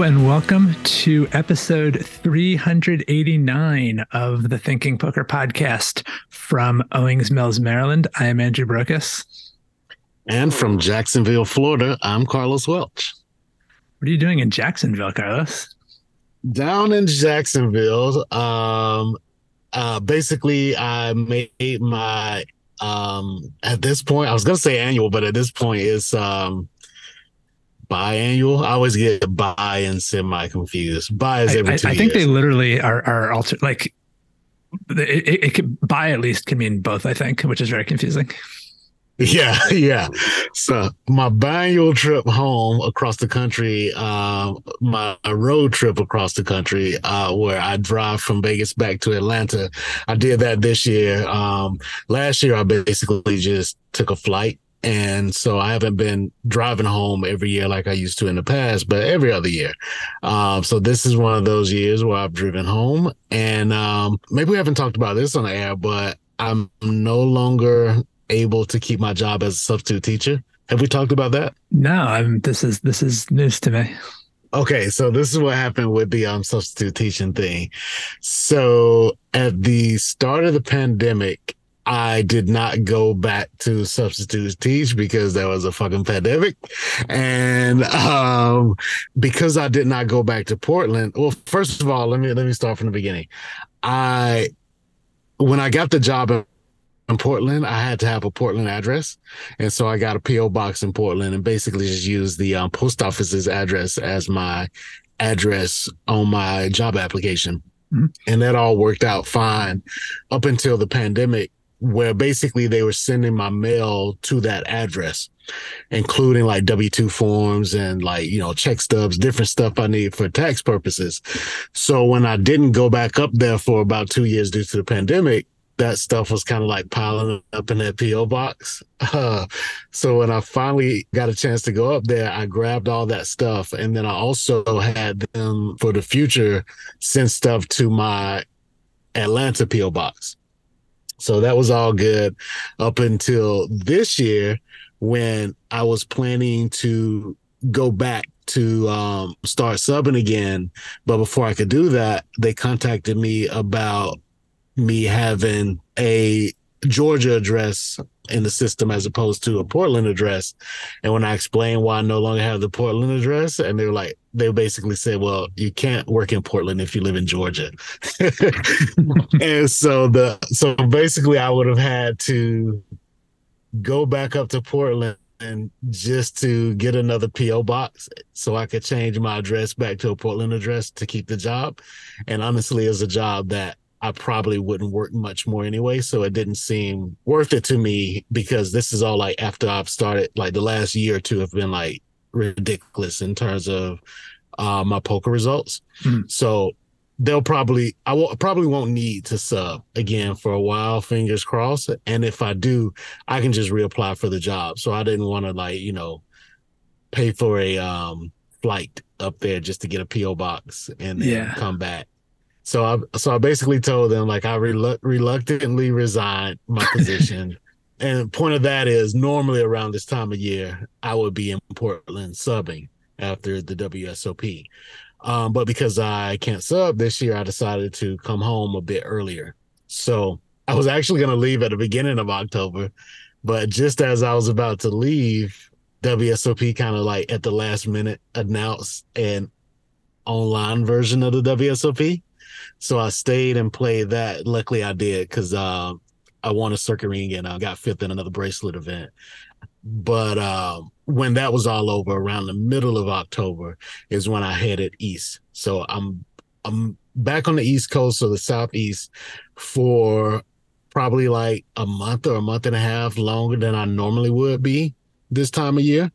welcome to episode 389 of the Thinking Poker podcast from Owings Mills, Maryland. I am Andrew Brokos. And from Jacksonville, Florida, I'm Carlos Welch. What are you doing in Jacksonville, Carlos? Down in Jacksonville, um, uh, basically, I made my um, at this point. I was gonna say annual, but at this point, it's um, biannual. I always get bi and semi confused. Bi is every I, two I, I think years. they literally are are alter like it, it, it could bi at least can mean both. I think, which is very confusing. Yeah, yeah. So my biannual trip home across the country, uh, my road trip across the country, uh, where I drive from Vegas back to Atlanta. I did that this year. Um, last year I basically just took a flight. And so I haven't been driving home every year like I used to in the past, but every other year. Um, so this is one of those years where I've driven home. And um, maybe we haven't talked about this on the air, but I'm no longer able to keep my job as a substitute teacher. Have we talked about that? No, I'm. This is this is news to me. Okay, so this is what happened with the um substitute teaching thing. So at the start of the pandemic, I did not go back to substitute teach because there was a fucking pandemic. And um because I did not go back to Portland, well, first of all, let me let me start from the beginning. I when I got the job in Portland, I had to have a Portland address. And so I got a PO box in Portland and basically just used the um, post office's address as my address on my job application. Mhm. And that all worked out fine up until the pandemic, where basically they were sending my mail to that address, including like W 2 forms and like, you know, check stubs, different stuff I need for tax purposes. So when I didn't go back up there for about two years due to the pandemic, that stuff was kind of like piling up in that PO box. Uh, so when I finally got a chance to go up there, I grabbed all that stuff, and then I also had them for the future send stuff to my Atlanta PO box. So that was all good up until this year when I was planning to go back to um, start subbing again. But before I could do that, they contacted me about me having a Georgia address in the system as opposed to a Portland address. And when I explained why I no longer have the Portland address, and they were like, they basically said, well, you can't work in Portland if you live in Georgia. and so the so basically I would have had to go back up to Portland and just to get another PO box so I could change my address back to a Portland address to keep the job. And honestly, it's a job that I probably wouldn't work much more anyway. So it didn't seem worth it to me because this is all like after I've started, like the last year or two have been like ridiculous in terms of uh, my poker results. Mhm. So they'll probably, I will, probably won't need to sub again for a while, fingers crossed. And if I do, I can just reapply for the job. So I didn't want to like, you know, pay for a um, flight up there just to get a PO box and then Yeah. come back. So I so I basically told them like I relu- reluctantly resigned my position. and the point of that is normally around this time of year I would be in Portland subbing after the WSOP. Um, but because I can't sub this year, I decided to come home a bit earlier. So I was actually going to leave at the beginning of October, but just as I was about to leave, WSOP kind of like at the last minute announced an online version of the WSOP. So I stayed and played that. Luckily, I did because uh, I won a circuit ring and I got fifth in another bracelet event. But um, when that was all over, around the middle of October, is when I headed east. So I'm I'm back on the East Coast or the Southeast for probably like a month or a month and a half longer than I normally would be this time of year.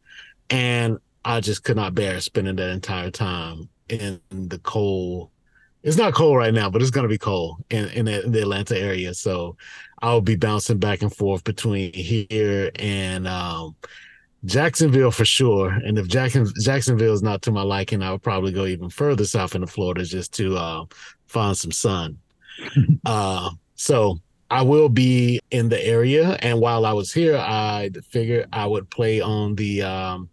And I just could not bear spending that entire time in the cold. It's not cold right now, but it's going to be cold in, in the, in the Atlanta area. So I'll be bouncing back and forth between here and um, Jacksonville for sure. And if Jackson, Jacksonville is not to my liking, I would probably go even further south into Florida just to uh, find some sun. uh, so I will be in the area. And while I was here, I figured I would play on the um,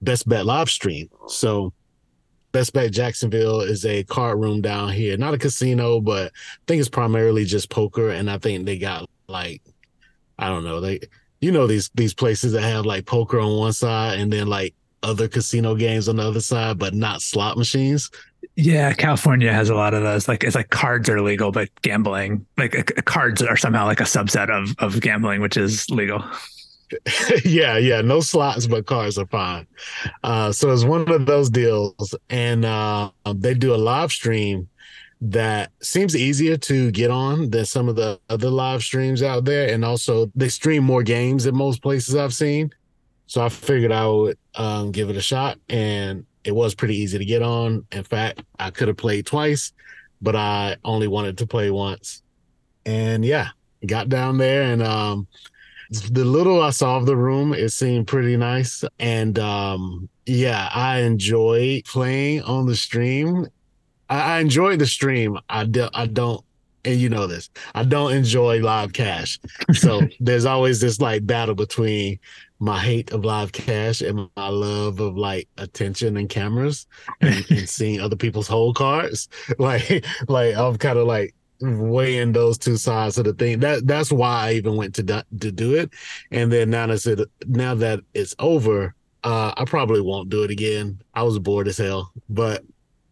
Best Bet live stream. So Best Bet Jacksonville is a card room down here, not a casino, but I think it's primarily just poker. And I think they got like, I don't know, they, you know, these these places that have like poker on one side and then like other casino games on the other side, but not slot machines. Yeah, California has a lot of those. Like it's like cards are legal, but gambling, like uh, cards are somehow like a subset of of gambling, which is legal. yeah, yeah, no slots, but cards are fine. Uh, so it's one of those deals, and uh, they do a live stream that seems easier to get on than some of the other live streams out there, and also they stream more games than most places I've seen. So I figured I would um, give it a shot, and it was pretty easy to get on. In fact, I could have played twice, but I only wanted to play once. And yeah, got down there and um, the little I saw of the room, it seemed pretty nice. And um, yeah, I enjoy playing on the stream. I, I enjoy the stream. I, do, I don't and you know this. I don't enjoy live cash. So there's always this like battle between my hate of live cash and my love of like attention and cameras and, and seeing other people's whole cards. Like, like I'm kind of like weighing those two sides of the thing. That that's why I even went to do, to do it. And then now that it, now that it's over, uh, I probably won't do it again. I was bored as hell, but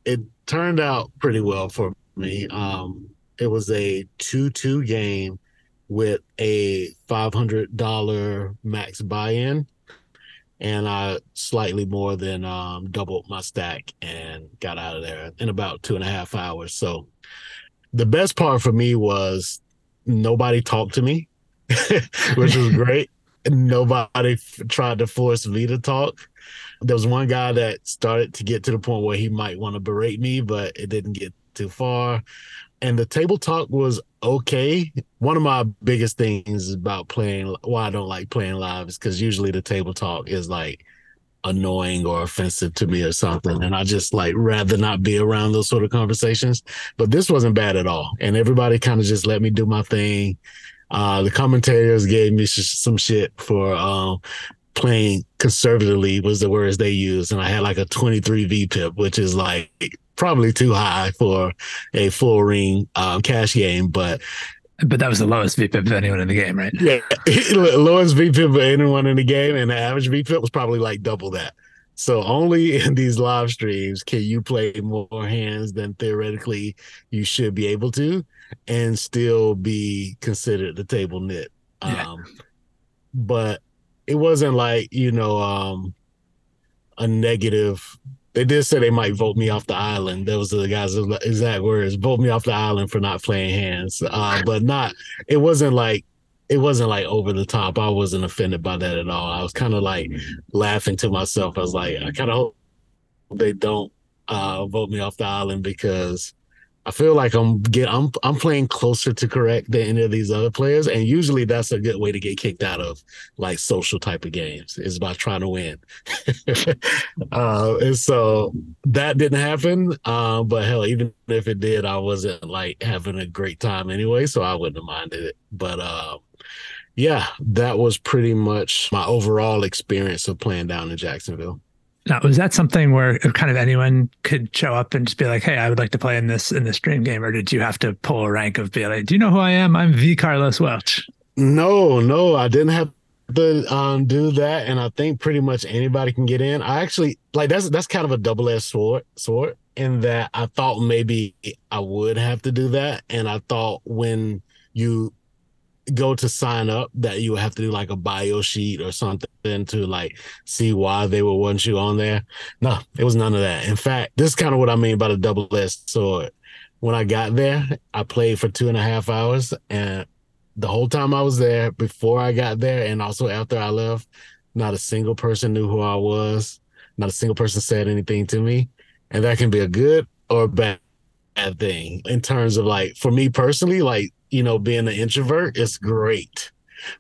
it turned out pretty well for me. Um, it was a two-two game with a $500 max buy-in and I slightly more than um, doubled my stack and got out of there in about two and a half hours. So the best part for me was nobody talked to me, which was great. nobody f- tried to force me to talk. There was one guy that started to get to the point where he might want to berate me, but it didn't get too far and the table talk was okay. One of my biggest things about playing why I don't like playing live is because usually the table talk is like annoying or offensive to me or something. And I just like rather not be around those sort of conversations. But this wasn't bad at all. And everybody kind of just let me do my thing. Uh, the commentators gave me sh- some shit for um, playing conservatively was the words they used. And I had like a 23 VPIP, which is like probably too high for a full ring um, cash game, but but that was the lowest VPIP of anyone in the game, right? Yeah, lowest VPIP of anyone in the game, and the average VPIP was probably like double that. So only in these live streams can you play more hands than theoretically you should be able to, and still be considered the table nit. Yeah. Um, but it wasn't like you know um, a negative they did say they might vote me off the island. Those are the guys' exact words: "Vote me off the island for not playing hands." Uh, but not. It wasn't like it wasn't like over the top. I wasn't offended by that at all. I was kind of like laughing to myself. I was like, I kind of hope they don't uh, vote me off the island because I feel like I'm get I'm I'm playing closer to correct than any of these other players, and usually that's a good way to get kicked out of like social type of games is by trying to win. uh, and so that didn't happen. Uh, but hell, even if it did, I wasn't like having a great time anyway, so I wouldn't have minded it. But uh, yeah, that was pretty much my overall experience of playing down in Jacksonville. Now, was that something where kind of anyone could show up and just be like, "Hey, I would like to play in this in this dream game," or did you have to pull a rank of be like, "Do you know who I am? I'm V. Carlos Welch." No, no, I didn't have to um, do that, and I think pretty much anybody can get in. I actually like that's that's kind of a double edged sword sword in that I thought maybe I would have to do that, and I thought when you go to sign up that you would have to do like a bio sheet or something to like see why they would want you on there. No, it was none of that. In fact, this is kind of what I mean by the double edged sword. When I got there, I played for two and a half hours and the whole time I was there, before I got there and also after I left, not a single person knew who I was. Not a single person said anything to me. And that can be a good or bad thing in terms of like for me personally, like you know, being an introvert is great.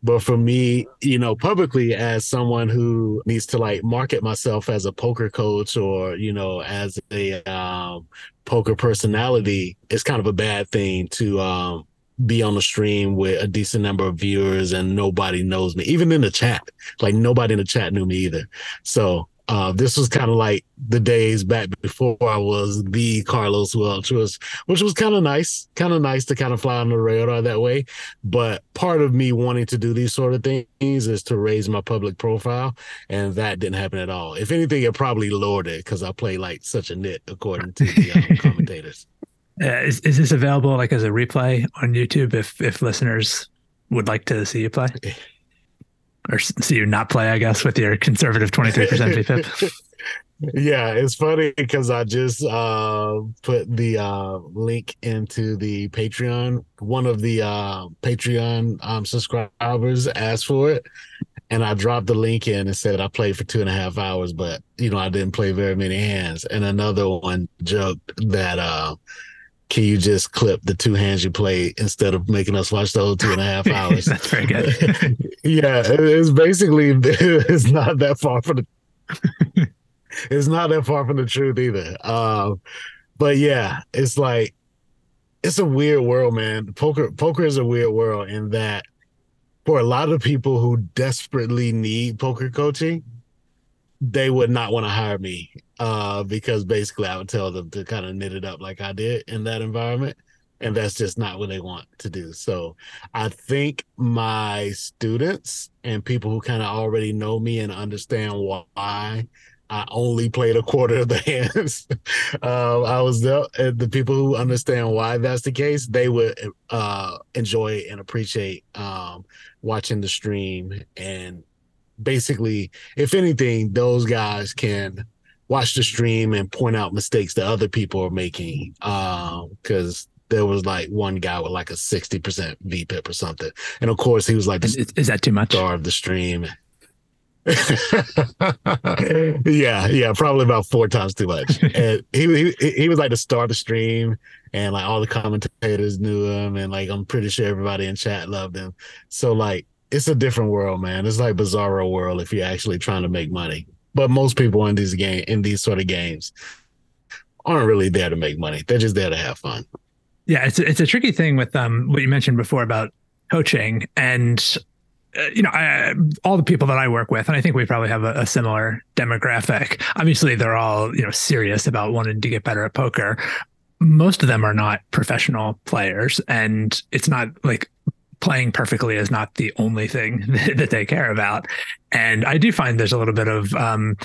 But for me, you know, publicly as someone who needs to like market myself as a poker coach or, you know, as a um, poker personality, it's kind of a bad thing to um, be on the stream with a decent number of viewers and nobody knows me, even in the chat. Like nobody in the chat knew me either. So Uh, this was kind of like the days back before I was the Carlos Welch, was which was kind of nice, kind of nice to kind of fly on the radar that way. But part of me wanting to do these sort of things is to raise my public profile, and that didn't happen at all. If anything, it probably lowered it because I play like such a nit, according to the um, commentators. Uh, is is this available like as a replay on YouTube if if listeners would like to see you play? or see you not play, I guess, with your conservative 23% VPIP. yeah, it's funny because I just uh, put the uh, link into the Patreon. One of the uh, Patreon um, subscribers asked for it, and I dropped the link in and said I played for two and a half hours, but you know I didn't play very many hands. And another one joked that uh, can you just clip the two hands you play instead of making us watch the whole two and a half hours? That's very good. yeah, it's basically it's not that far from the it's not that far from the truth either. Um, but yeah, it's like it's a weird world, man. Poker poker is a weird world in that for a lot of people who desperately need poker coaching, they would not want to hire me uh, because basically I would tell them to kind of nit it up like I did in that environment. And that's just not what they want to do. So I think my students and people who kind of already know me and understand why I only played a quarter of the hands. uh, I was the, the people who understand why that's the case. They would uh, enjoy and appreciate um, watching the stream and basically, if anything, those guys can watch the stream and point out mistakes that other people are making. Um, because um, there was like one guy with like a 60% VPIP or something. And of course, he was like, is, is that too much? Star of the stream. yeah, yeah, probably about four times too much. And he, he he was like the star of the stream, and like all the commentators knew him, and like I'm pretty sure everybody in chat loved him. So like it's a different world, man. It's like bizarro world if you're actually trying to make money. But most people in these game in these sort of games aren't really there to make money. They're just there to have fun. Yeah, it's a, it's a tricky thing with um what you mentioned before about coaching and uh, you know, I, all the people that I work with, and I think we probably have a, a, similar demographic. Obviously, they're all you know serious about wanting to get better at poker. Most of them are not professional players, and it's not like playing perfectly is not the only thing that they care about. And I do find there's a little bit of, um,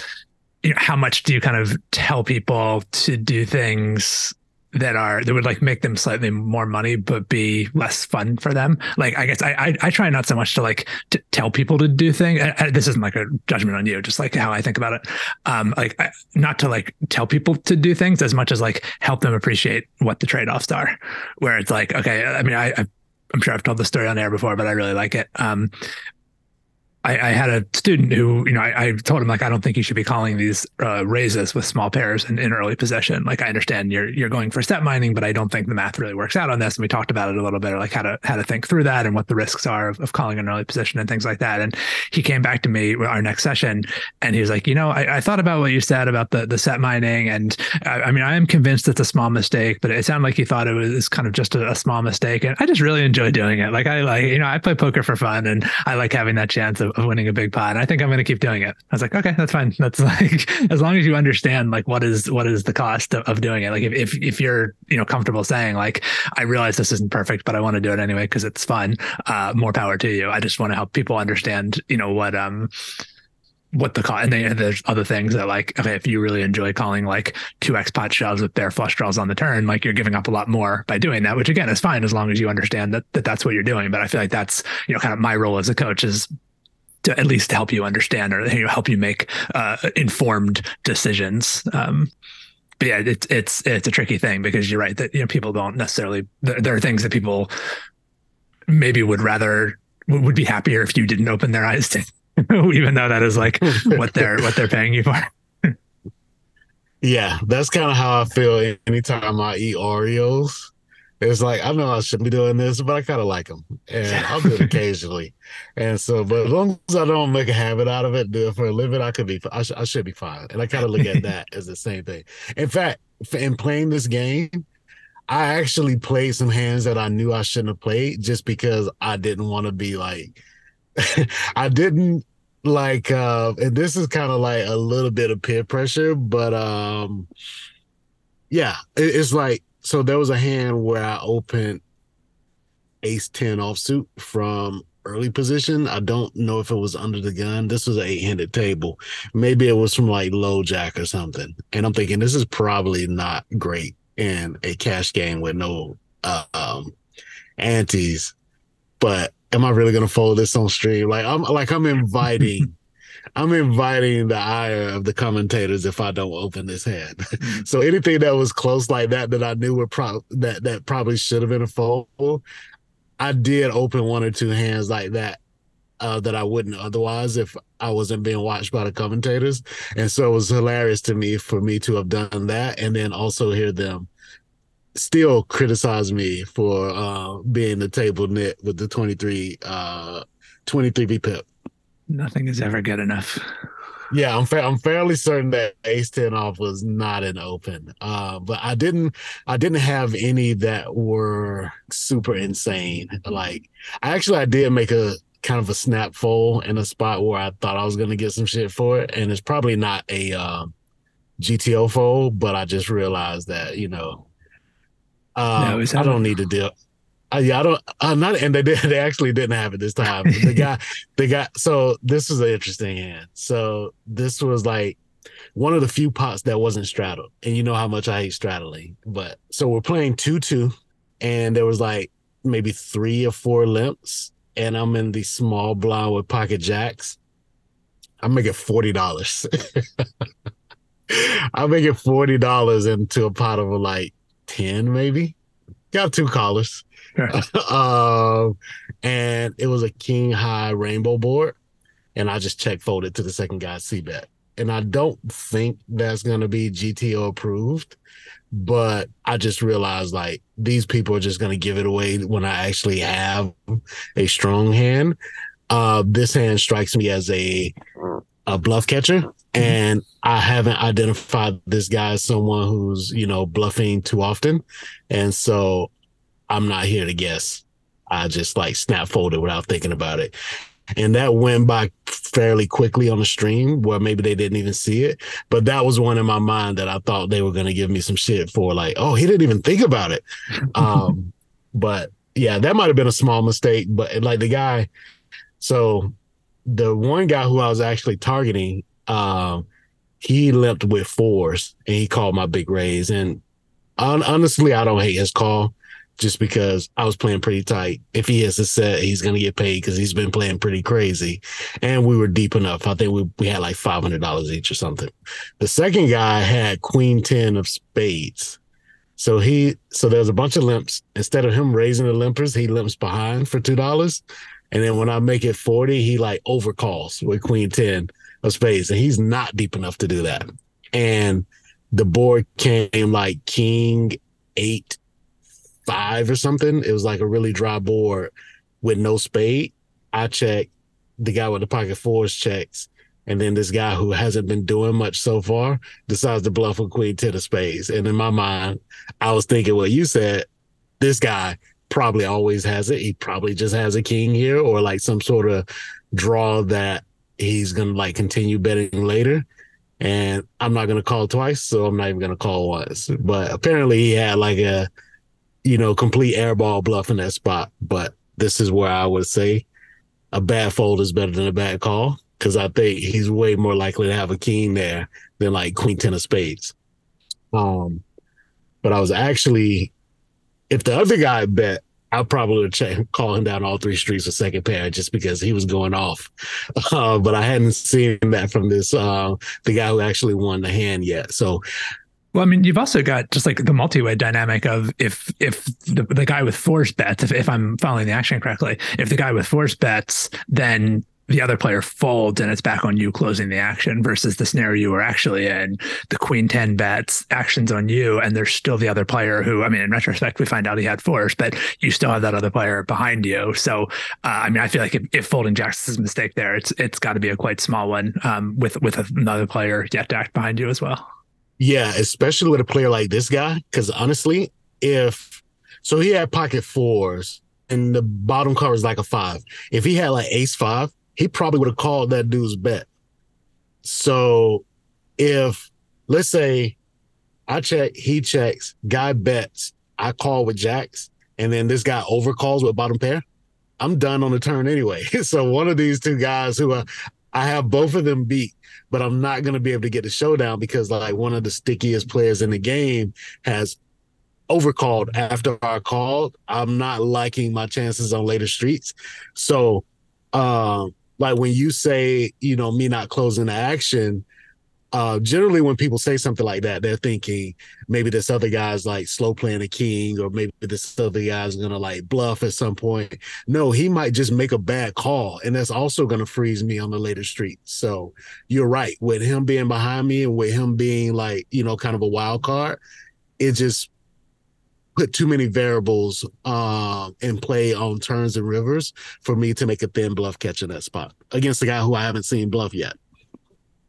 you know, how much do you kind of tell people to do things that are that would like make them slightly more money but be less fun for them? Like i guess i i, I try not so much to like to tell people to do things I, I, this isn't like a judgment on you just like how i think about it. Um like not to like tell people to do things as much as like help them appreciate what the trade-offs are. Where it's like okay i mean I I'm sure I've told the story on air before, but I really like it. Um, I, I, had a student who, you know, I, I, told him like, I don't think you should be calling these uh, raises with small pairs in, in, early position. Like, I understand you're you're going for set mining, but I don't think the math really works out on this. And we talked about it a little bit, like how to how to think through that and what the risks are of, of calling an early position and things like that. And he came back to me our next session, and he was like, you know, I, I thought about what you said about the the set mining, and I, mean, I am convinced it's a small mistake, but it sounded like you thought it was kind of just a, a small mistake, and I just really enjoy doing it. Like, I like, you know, I play poker for fun, and I like having that chance of, of winning a big pot. And I think I'm going to keep doing it. I was like, okay, that's fine. That's like as long as you understand like what is what is the cost of, of doing it. Like if, if if you're you know comfortable saying like I realize this isn't perfect, but I want to do it anyway because it's fun. Uh, more power to you. I just want to help people understand you know what um what the call and then there's other things that like okay if you really enjoy calling like two x pot shoves with their flush draws on the turn like you're giving up a lot more by doing that which again is fine as long as you understand that, that that's what you're doing but i feel like that's you know kind of my role as a coach is to at least to help you understand or you know, help you make uh, informed decisions. Um, but yeah, it's it's it's a tricky thing because you're right that you know people don't necessarily. There, there are things that people maybe would rather would be happier if you didn't open their eyes to, even though that is like what they're what they're paying you for. yeah, that's kind of how I feel anytime I eat Oreos. It's like I know I shouldn't be doing this, but I kind of like them, and I'll do it occasionally. And so, but as long as I don't make a habit out of it, do it for a living, I could be, I, sh- I should be fine. And I kind of look at that as the same thing. In fact, in playing this game, I actually played some hands that I knew I shouldn't have played just because I didn't want to be like, I didn't like uh and this is kind of like a little bit of peer pressure but um yeah it, it's like so there was a hand where i opened ace 10 offsuit from early position. I don't know if it was under the gun. This was an eight-handed table. Maybe it was from like low jack or something. And i'm thinking this is probably not great in a cash game with no uh, um antes but am I really gonna fold this on stream? Like I'm like I'm inviting I'm inviting the ire of the commentators if I don't open this hand. Mm. so anything that was close like that that I knew were pro- that that probably should have been a fold. I did open one or two hands like that uh, that I wouldn't otherwise if I wasn't being watched by the commentators. And so it was hilarious to me for me to have done that and then also hear them still criticize me for uh, being the table nit with the 23 uh 23 v pip. Nothing is ever good enough. Yeah, I'm fa- I'm fairly certain that Ace Ten off was not an open. Uh, but I didn't I didn't have any that were super insane. Like I actually I did make a kind of a snap fold in a spot where I thought I was gonna get some shit for it, and it's probably not a um, GTO fold, but I just realized that you know um, no, I don't need to deal. Uh, yeah, I don't. Uh, not, and they did. They actually didn't have it this time. The guy, the guy. So this was an interesting hand. So this was like one of the few pots that wasn't straddled, and you know how much I hate straddling. But so we're playing two two, and there was like maybe three or four limps, and I'm in the small blind with pocket jacks. I'm making forty dollars. I'm making forty dollars into a pot of like 10 maybe. Got two callers. um, and it was a king high rainbow board. And I just check folded to the second guy's bet. And I don't think that's going to be GTO approved, but I just realized like these people are just going to give it away when I actually have a strong hand. Uh, this hand strikes me as a, a bluff catcher Mm-hmm. and I haven't identified this guy as someone who's you know bluffing too often, and so I'm not here to guess. I just like snap folded without thinking about it. And that went by fairly quickly on the stream where maybe they didn't even see it. But that was one in my mind that I thought they were going to give me some shit for like, oh, he didn't even think about it. um, but yeah, that might have been a small mistake. But like the guy, so the one guy who I was actually targeting, um, he left with fours and he called my big raise. And on, honestly, I don't hate his call just because I was playing pretty tight. If he has a set, he's going to get paid because he's been playing pretty crazy. And we were deep enough. I think we, we had like $500 each or something. The second guy had queen 10 of spades. So he, so there's a bunch of limps. Instead of him raising the limpers, he limps behind for $2. And then when I make it 40, he like overcalls with queen 10 of spades, and he's not deep enough to do that. And the board came like king eight five or something. It was like a really dry board with no spade. I check the guy with the pocket fours checks, and then this guy who hasn't been doing much so far decides to bluff with queen ten of spades. And in my mind, I was thinking what you said. This guy probably always has it. He probably just has a king here or like some sort of draw that he's gonna like continue betting later. And I'm not gonna call twice, so I'm not even gonna call once. But apparently he had like a you know complete airball bluff in that spot. But this is where I would say a bad fold is better than a bad call because I think he's way more likely to have a king there than like queen ten of spades. Um, but I was actually, if the other guy bet, I probably would check, call him down all three streets with second pair just because he was going off. Uh, but I hadn't seen that from this uh, the guy who actually won the hand yet. So well, I mean, you've also got just like the multi-way dynamic of if if the, the guy with fours bets, if, if I'm following the action correctly, if the guy with fours bets, then the other player folds and it's back on you closing the action versus the scenario you were actually in. The queen 10 bets, actions on you, and there's still the other player who, I mean, in retrospect, we find out he had fours, but you still have that other player behind you. So, uh, I mean, I feel like if, if folding jacks is a mistake there, it's it's got to be a quite small one um, with with another player yet to act behind you as well. Yeah, especially with a player like this guy, because honestly, if so, he had pocket fours and the bottom card is like a five. If he had like ace five, he probably would have called that dude's bet. So if let's say I check, he checks, guy bets, I call with jacks, and then this guy overcalls with bottom pair, I'm done on the turn anyway. so one of these two guys who are, I have both of them beat, but I'm not going to be able to get the showdown because like one of the stickiest players in the game has overcalled after I called. I'm not liking my chances on later streets. So, um, like when you say, you know, me not closing the action, uh, generally when people say something like that, they're thinking maybe this other guy's like slow playing a king, or maybe this other guy's gonna like bluff at some point. No, he might just make a bad call, and that's also gonna freeze me on the later street. So you're right. With him being behind me and with him being like, you know, kind of a wild card, it just put too many variables um, in play on turns and rivers for me to make a thin bluff catch in that spot against a guy who I haven't seen bluff yet.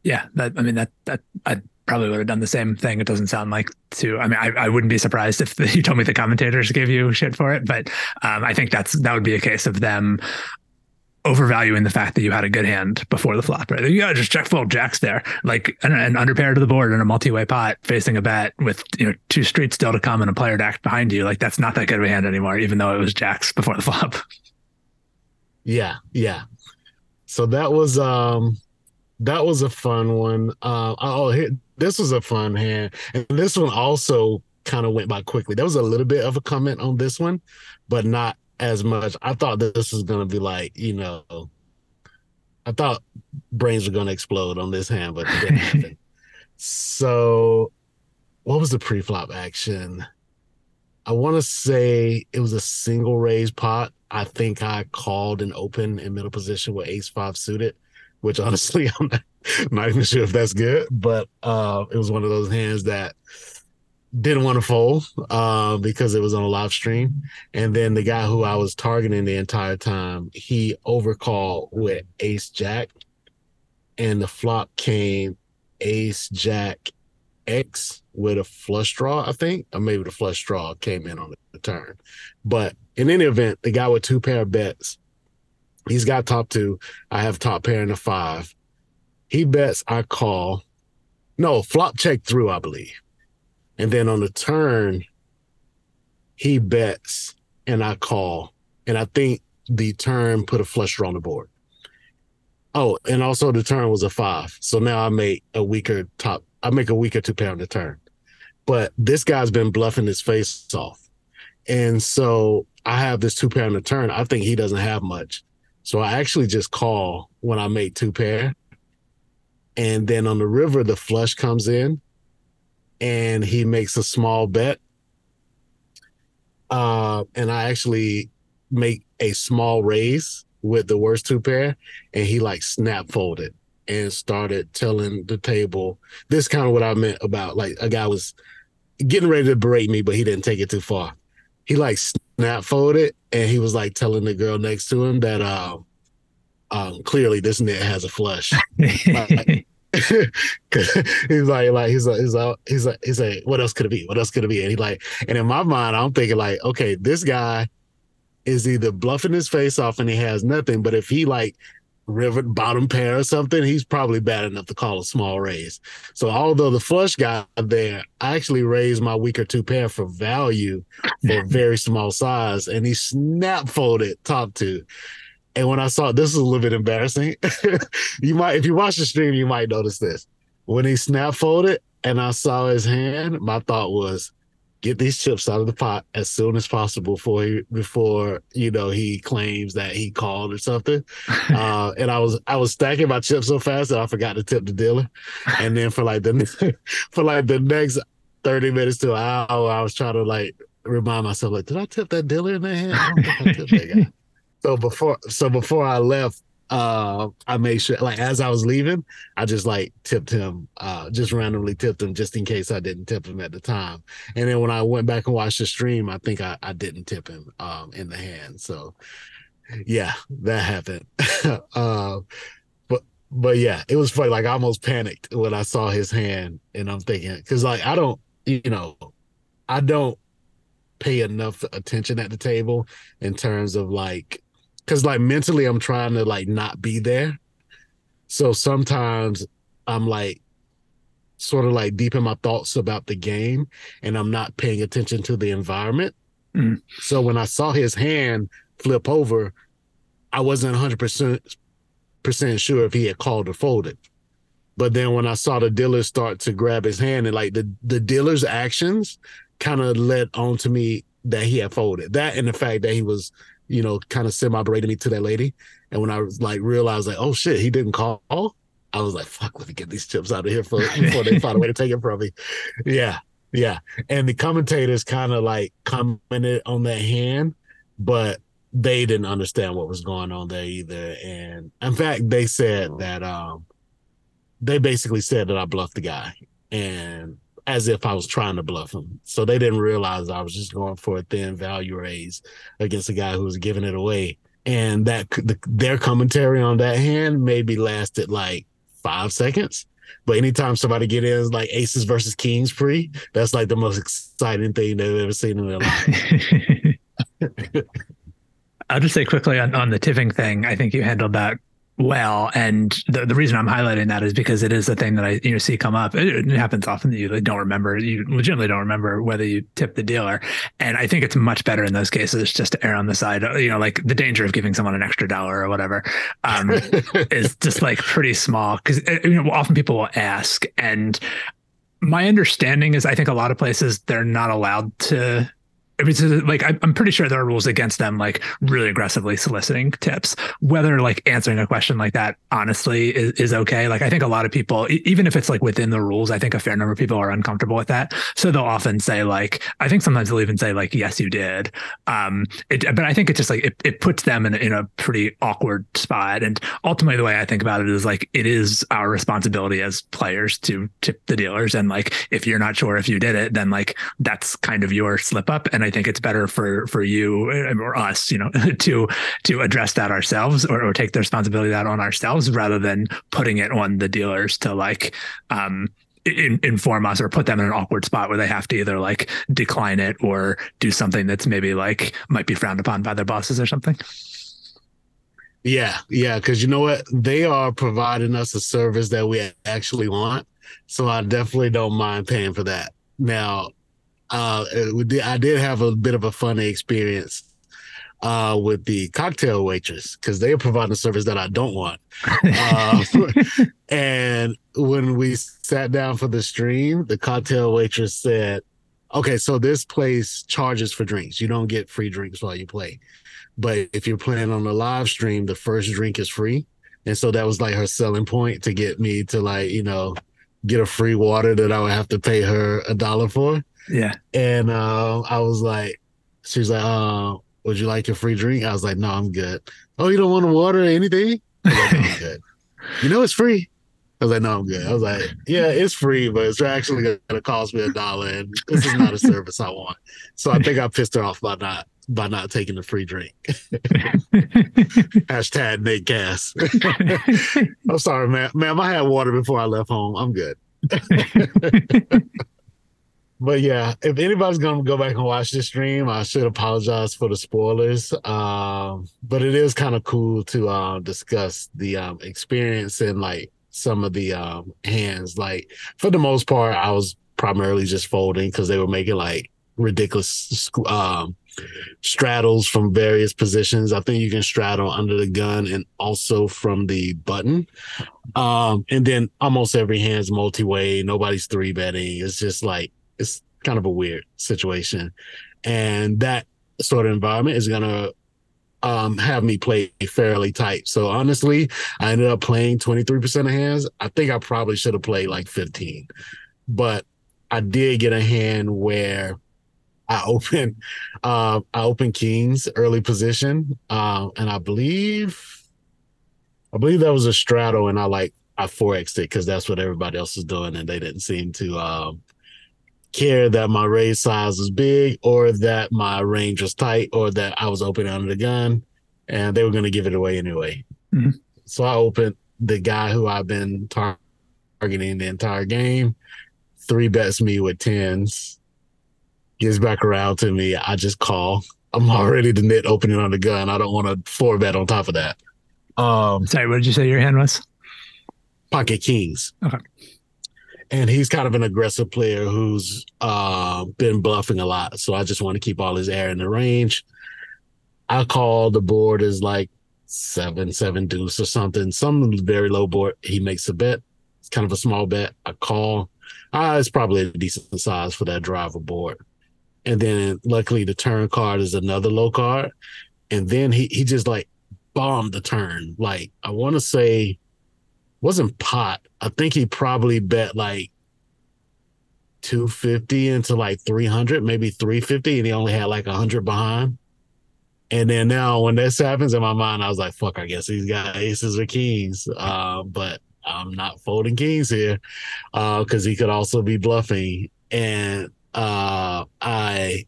Yeah, that I mean that that I probably would have done the same thing. It doesn't sound like to. I mean, I, I wouldn't be surprised if the, you told me the commentators gave you shit for it, but um, I think that's that would be a case of them overvaluing the fact that you had a good hand before the flop, right? You gotta just check fold jacks there, like an, an underpair to the board in a multi-way pot facing a bet with you know two streets still to come and a player deck behind you. Like that's not that good of a hand anymore, even though it was jacks before the flop. Yeah, yeah. So that was um that was a fun one. Uh, oh, here, this was a fun hand, and this one also kind of went by quickly. There was a little bit of a comment on this one, but not as much. I thought this was gonna be like, you know, I thought brains were gonna explode on this hand, but it didn't happen. so, what was the pre-flop action? I want to say it was a single raise pot. I think I called an open in middle position with ace five suited, which honestly I'm not, even sure if that's good, but uh, it was one of those hands that didn't want to fold uh, because it was on a live stream. And then the guy who I was targeting the entire time, he overcalled with ace jack. And the flop came ace jack X with a flush draw, I think, or maybe the flush draw came in on the turn. But in any event, the guy with two pair of bets, he's got top two. I have top pair in the five. He bets, I call. No, flop check through, I believe. And then on the turn, he bets and I call. And I think the turn put a flusher on the board. Oh, and also the turn was a five. So now I make a weaker top, I make a weaker two pair on the turn. But this guy's been bluffing his face off. And so I have this two pair on the turn. I think he doesn't have much. So I actually just call when I make two pair. And then on the river, the flush comes in and he makes a small bet. Uh, and I actually make a small raise with the worst two pair, and he like snap folded and started telling the table this kind of what I meant about like a guy was getting ready to berate me, but he didn't take it too far. He like snap folded and he was like telling the girl next to him that um, um clearly this net has a flush. he's like, like he's like, he's like, he's like, he's like, what else could it be? What else could it be? And he like, and in my mind, I'm thinking like, okay, this guy is either bluffing his face off and he has nothing, but if he like river bottom pair or something, he's probably bad enough to call a small raise. So although the flush guy there, I actually raised my weaker two pair for value for very small size, and he snap folded top two. And when I saw this is a little bit embarrassing. you might, if you watch the stream, you might notice this. When he snap folded and I saw his hand, my thought was, get these chips out of the pot as soon as possible before he, before you know he claims that he called or something. uh, and I was I was stacking my chips so fast that I forgot to tip the dealer. And then for like the for like the next thirty minutes to an hour, I was trying to like remind myself like, did I tip that dealer in that hand? I don't think I tipped that guy. So before so before I left, uh, I made sure like as I was leaving, I just like tipped him, uh, just randomly tipped him just in case I didn't tip him at the time. And then when I went back and watched the stream, I think I, I didn't tip him um in the hand. So yeah, that happened. uh, but but yeah, it was funny. Like I almost panicked when I saw his hand, and I'm thinking because like I don't, you know, I don't pay enough attention at the table in terms of like because like mentally I'm trying to like not be there. So sometimes I'm like sort of like deep in my thoughts about the game and I'm not paying attention to the environment. Mm. So when I saw his hand flip over, I wasn't 100% sure if he had called or folded. But then when I saw the dealer start to grab his hand and like the, the dealer's actions kind of led on to me that he had folded. That and the fact that he was, you know, kind of semi berating me to that lady. And when I was like realized like, oh shit, he didn't call, I was like, fuck, let me get these chips out of here for, before they find a way to take it from me. Yeah. Yeah. And the commentators kind of like commented on that hand, but they didn't understand what was going on there either. And in fact, they said that um they basically said that I bluffed the guy and as if I was trying to bluff them. So they didn't realize I was just going for a thin value raise against a guy who was giving it away. And that the, their commentary on that hand maybe lasted like five seconds. But anytime somebody get in like aces versus kings pre, that's like the most exciting thing they've ever seen in their life. I'll just say quickly on, on the tipping thing. I think you handled that well. And the, the reason I'm highlighting that is because it is a thing that I you know see come up. It, it happens often that you don't remember, you legitimately don't remember whether you tip the dealer. And I think it's much better in those cases just to err on the side, you know, like the danger of giving someone an extra dollar or whatever um, is just like pretty small because uh, you know often people will ask and my understanding is I think a lot of places they're not allowed to it's like I'm pretty sure there are rules against them like really aggressively soliciting tips. Whether like answering a question like that honestly is, is okay. Like I think a lot of people, even if it's like within the rules, I think a fair number of people are uncomfortable with that. So they'll often say like, I think sometimes they'll even say like, yes, you did. Um, it, but I think it's just like it, it puts them in, in a pretty awkward spot. And ultimately, the way I think about it is like it is our responsibility as players to tip the dealers. And like if you're not sure if you did it, then like that's kind of your slip up. And I think it's better for for you uh, or us, you know, to to address that ourselves or, or take the responsibility that on ourselves rather than putting it on the dealers to like um in, inform us or put them in an awkward spot where they have to either like decline it or do something that's maybe like might be frowned upon by their bosses or something. Yeah, yeah, because you know what? They are providing us a service that we actually want. So I definitely don't mind paying for that. Now, uh, I did have a bit of a funny experience uh, with the cocktail waitress because they are providing a service that I don't want. Uh, and when we sat down for the stream, the cocktail waitress said, "Okay, so this place charges for drinks. You don't get free drinks while you play, but if you're playing on the live stream, the first drink is free." And so that was like her selling point to get me to like you know get a free water that I would have to pay her a dollar for. Yeah. And uh, I was like, she was like, uh, would you like a free drink? I was like, no, I'm good. Oh, you don't want water or anything? Like, no, I'm good. you know, it's free. I was like, no, I'm good. I was like, yeah, it's free, but it's actually going to cost me a dollar, and this is not a service I want. So I think I pissed her off by not by not taking the free drink. Hashtag Nate Gas. I'm sorry, man. Ma'am, I had water before I left home. I'm good but yeah, if anybody's gonna go back and watch this stream, I should apologize for the spoilers. Um, but it is kind of cool to uh, discuss the um, experience and like some of the um, hands. Like for the most part, I was primarily just folding because they were making like ridiculous um, straddles from various positions. I think you can straddle under the gun and also from the button. Um, and then almost every hand's multi-way. Nobody's three betting. It's just like it's kind of a weird situation. And that sort of environment is going to um, have me play fairly tight. So honestly, I ended up playing 23% of hands. I think I probably should have played like 15. But I did get a hand where I opened uh, I opened Kings early position. Uh, and I believe I believe that was a straddle and I like I 4xed it because that's what everybody else was doing and they didn't seem to um, care that my raise size was big or that my range was tight or that I was open under the gun and they were going to give it away anyway. Mm-hmm. So I opened the guy who I've been tar- targeting the entire game, three bets me with tens, gets back around to me. I just call I'm already the net opening on the gun. I don't want to four bet on top of that. Um, Sorry, what did you say your hand was? Pocket kings. Okay. And he's kind of an aggressive player who's uh, been bluffing a lot. So I just want to keep all his air in the range. I call the board is like seven, seven deuce or something, some very low board. He makes a bet. It's kind of a small bet. I call. Uh, it's probably a decent size for that drier board. And then luckily the turn card is another low card. And then he he just like bombed the turn. Like I want to say wasn't pot. I think he probably bet like 250 into like 300, maybe 350 and he only had like 100 behind. And then now when this happens in my mind, I was like, fuck, I guess he's got aces or kings. Uh, but I'm not folding kings here because uh, he could also be bluffing. And uh, I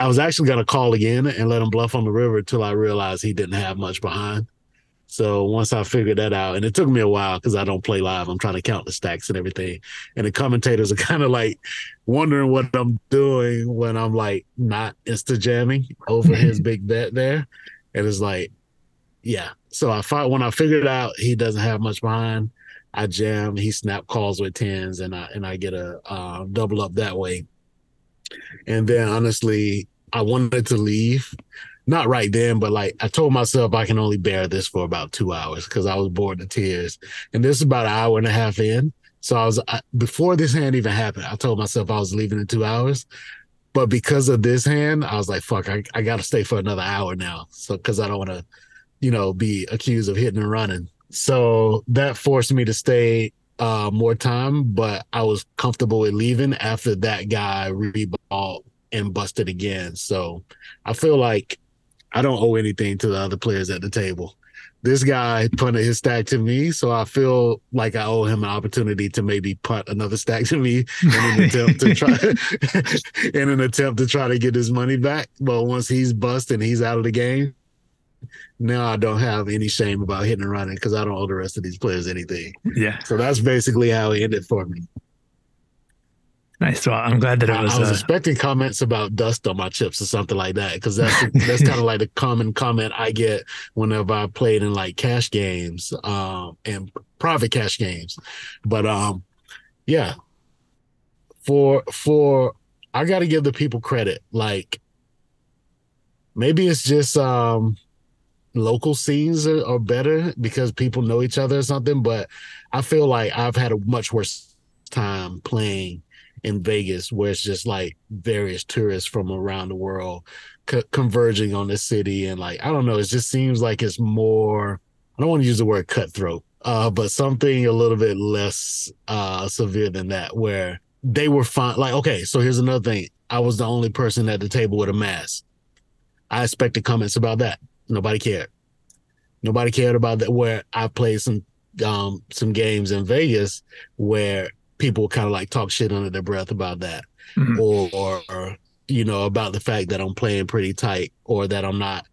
I was actually gonna call again and let him bluff on the river until I realized he didn't have much behind. So once I figured that out, and it took me a while because I don't play live, I'm trying to count the stacks and everything. And the commentators are kind of like wondering what I'm doing when I'm like not insta jamming over his big bet there. And it's like, yeah. So I find when I figured out he doesn't have much behind, I jam, he snap calls with tens, and I and I get a uh, double up that way. And then honestly, I wanted to leave, not right then, but like I told myself I can only bear this for about two hours because I was bored to tears. And this is about an hour and a half in. So I was I, before this hand even happened. I told myself I was leaving in two hours, but because of this hand, I was like, "Fuck, I, I got to stay for another hour now." So because I don't want to, you know, be accused of hitting and running. So that forced me to stay uh, more time, but I was comfortable with leaving after that guy reballed and busted again. So I feel like I don't owe anything to the other players at the table. This guy punted his stack to me, so I feel like I owe him an opportunity to maybe punt another stack to me in an attempt to try in an attempt to try to get his money back. But once he's bust and he's out of the game, now I don't have any shame about hitting and running because I don't owe the rest of these players anything. Yeah. So that's basically how it ended for me. Nice. Well, I'm glad that it was. I, was uh... expecting comments about dust on my chips or something like that because that's that's kind of like the common comment I get whenever I played in like cash games um, and private cash games. But um, yeah, for for I got to give the people credit. Like maybe it's just um local scenes are, are, better because people know each other or something. But I feel like I've had a much worse time playing in Vegas, where it's just like various tourists from around the world co- converging on the city, and like I don't know, it just seems like it's more. I don't want to use the word cutthroat, uh, but something a little bit less uh, severe than that, where they were fine. Like, okay, so here's another thing. I was the only person at the table with a mask. I expected comments about that. Nobody cared. Nobody cared about that. Where I played some um, some games in Vegas where people kind of like talk shit under their breath about that, mm-hmm. or, or, or you know about the fact that I'm playing pretty tight, or that I'm not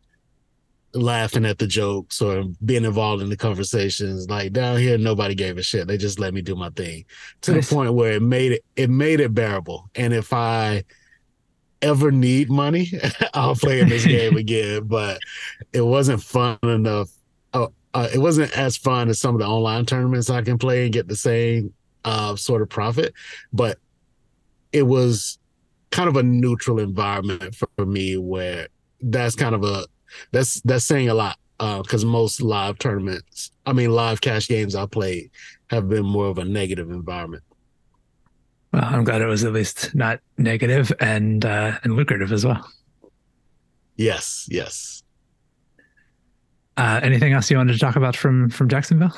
laughing at the jokes or being involved in the conversations. Like down here, nobody gave a shit. They just let me do my thing to nice. the point where it made it it made it bearable. And if I ever need money, I'll play in this game again. But it wasn't fun enough. Uh, uh, it wasn't as fun as some of the online tournaments I can play and get the same uh, sort of profit. But it was kind of a neutral environment for, me where that's kind of a that's that's saying a lot because uh, most live tournaments, I mean live cash games I played have been more of a negative environment. Well, I'm glad it was at least not negative and uh, and lucrative as well. Yes, yes. Uh, anything else you wanted to talk about from from Jacksonville?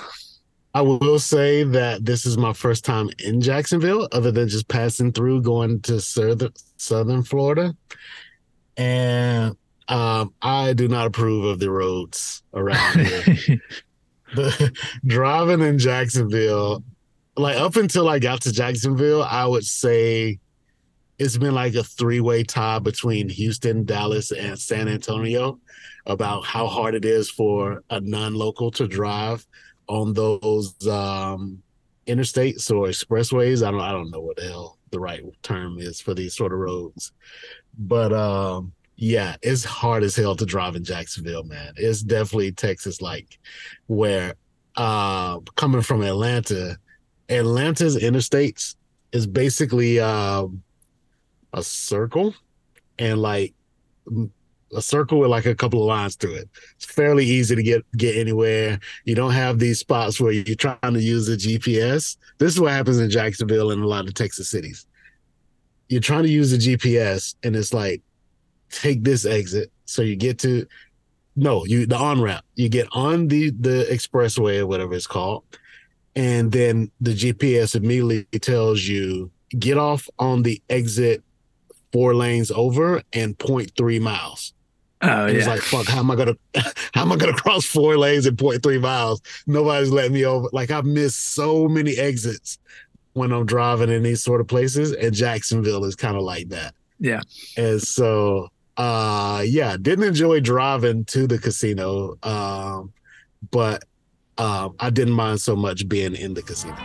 I will say that this is my first time in Jacksonville, other than just passing through, going to southern southern Florida, and um, I do not approve of the roads around here. the driving in Jacksonville like up until I got to Jacksonville, I would say it's been like a three-way tie between Houston, Dallas, and San Antonio about how hard it is for a non-local to drive on those um, interstates or expressways. I don't I don't know what the hell the right term is for these sort of roads. But um, yeah, it's hard as hell to drive in Jacksonville, man. It's definitely Texas like where uh coming from Atlanta, Atlanta's interstates is basically um a circle and like a circle with like a couple of lines through it. It's fairly easy to get get anywhere. You don't have these spots where you're trying to use the GPS. This is what happens in Jacksonville and a lot of Texas cities. You're trying to use the GPS and it's like take this exit so you get to no, you the on ramp. You get on the the expressway or whatever it's called. And then the GPS immediately tells you get off on the exit four lanes over and 0.3 miles. Oh yeah. It's like, fuck, how am I gonna how am I gonna cross four lanes in 0.3 miles? Nobody's letting me over. Like I've missed so many exits when I'm driving in these sort of places, and Jacksonville is kind of like that. Yeah. And so uh yeah, didn't enjoy driving to the casino. Um, but um I didn't mind so much being in the casino.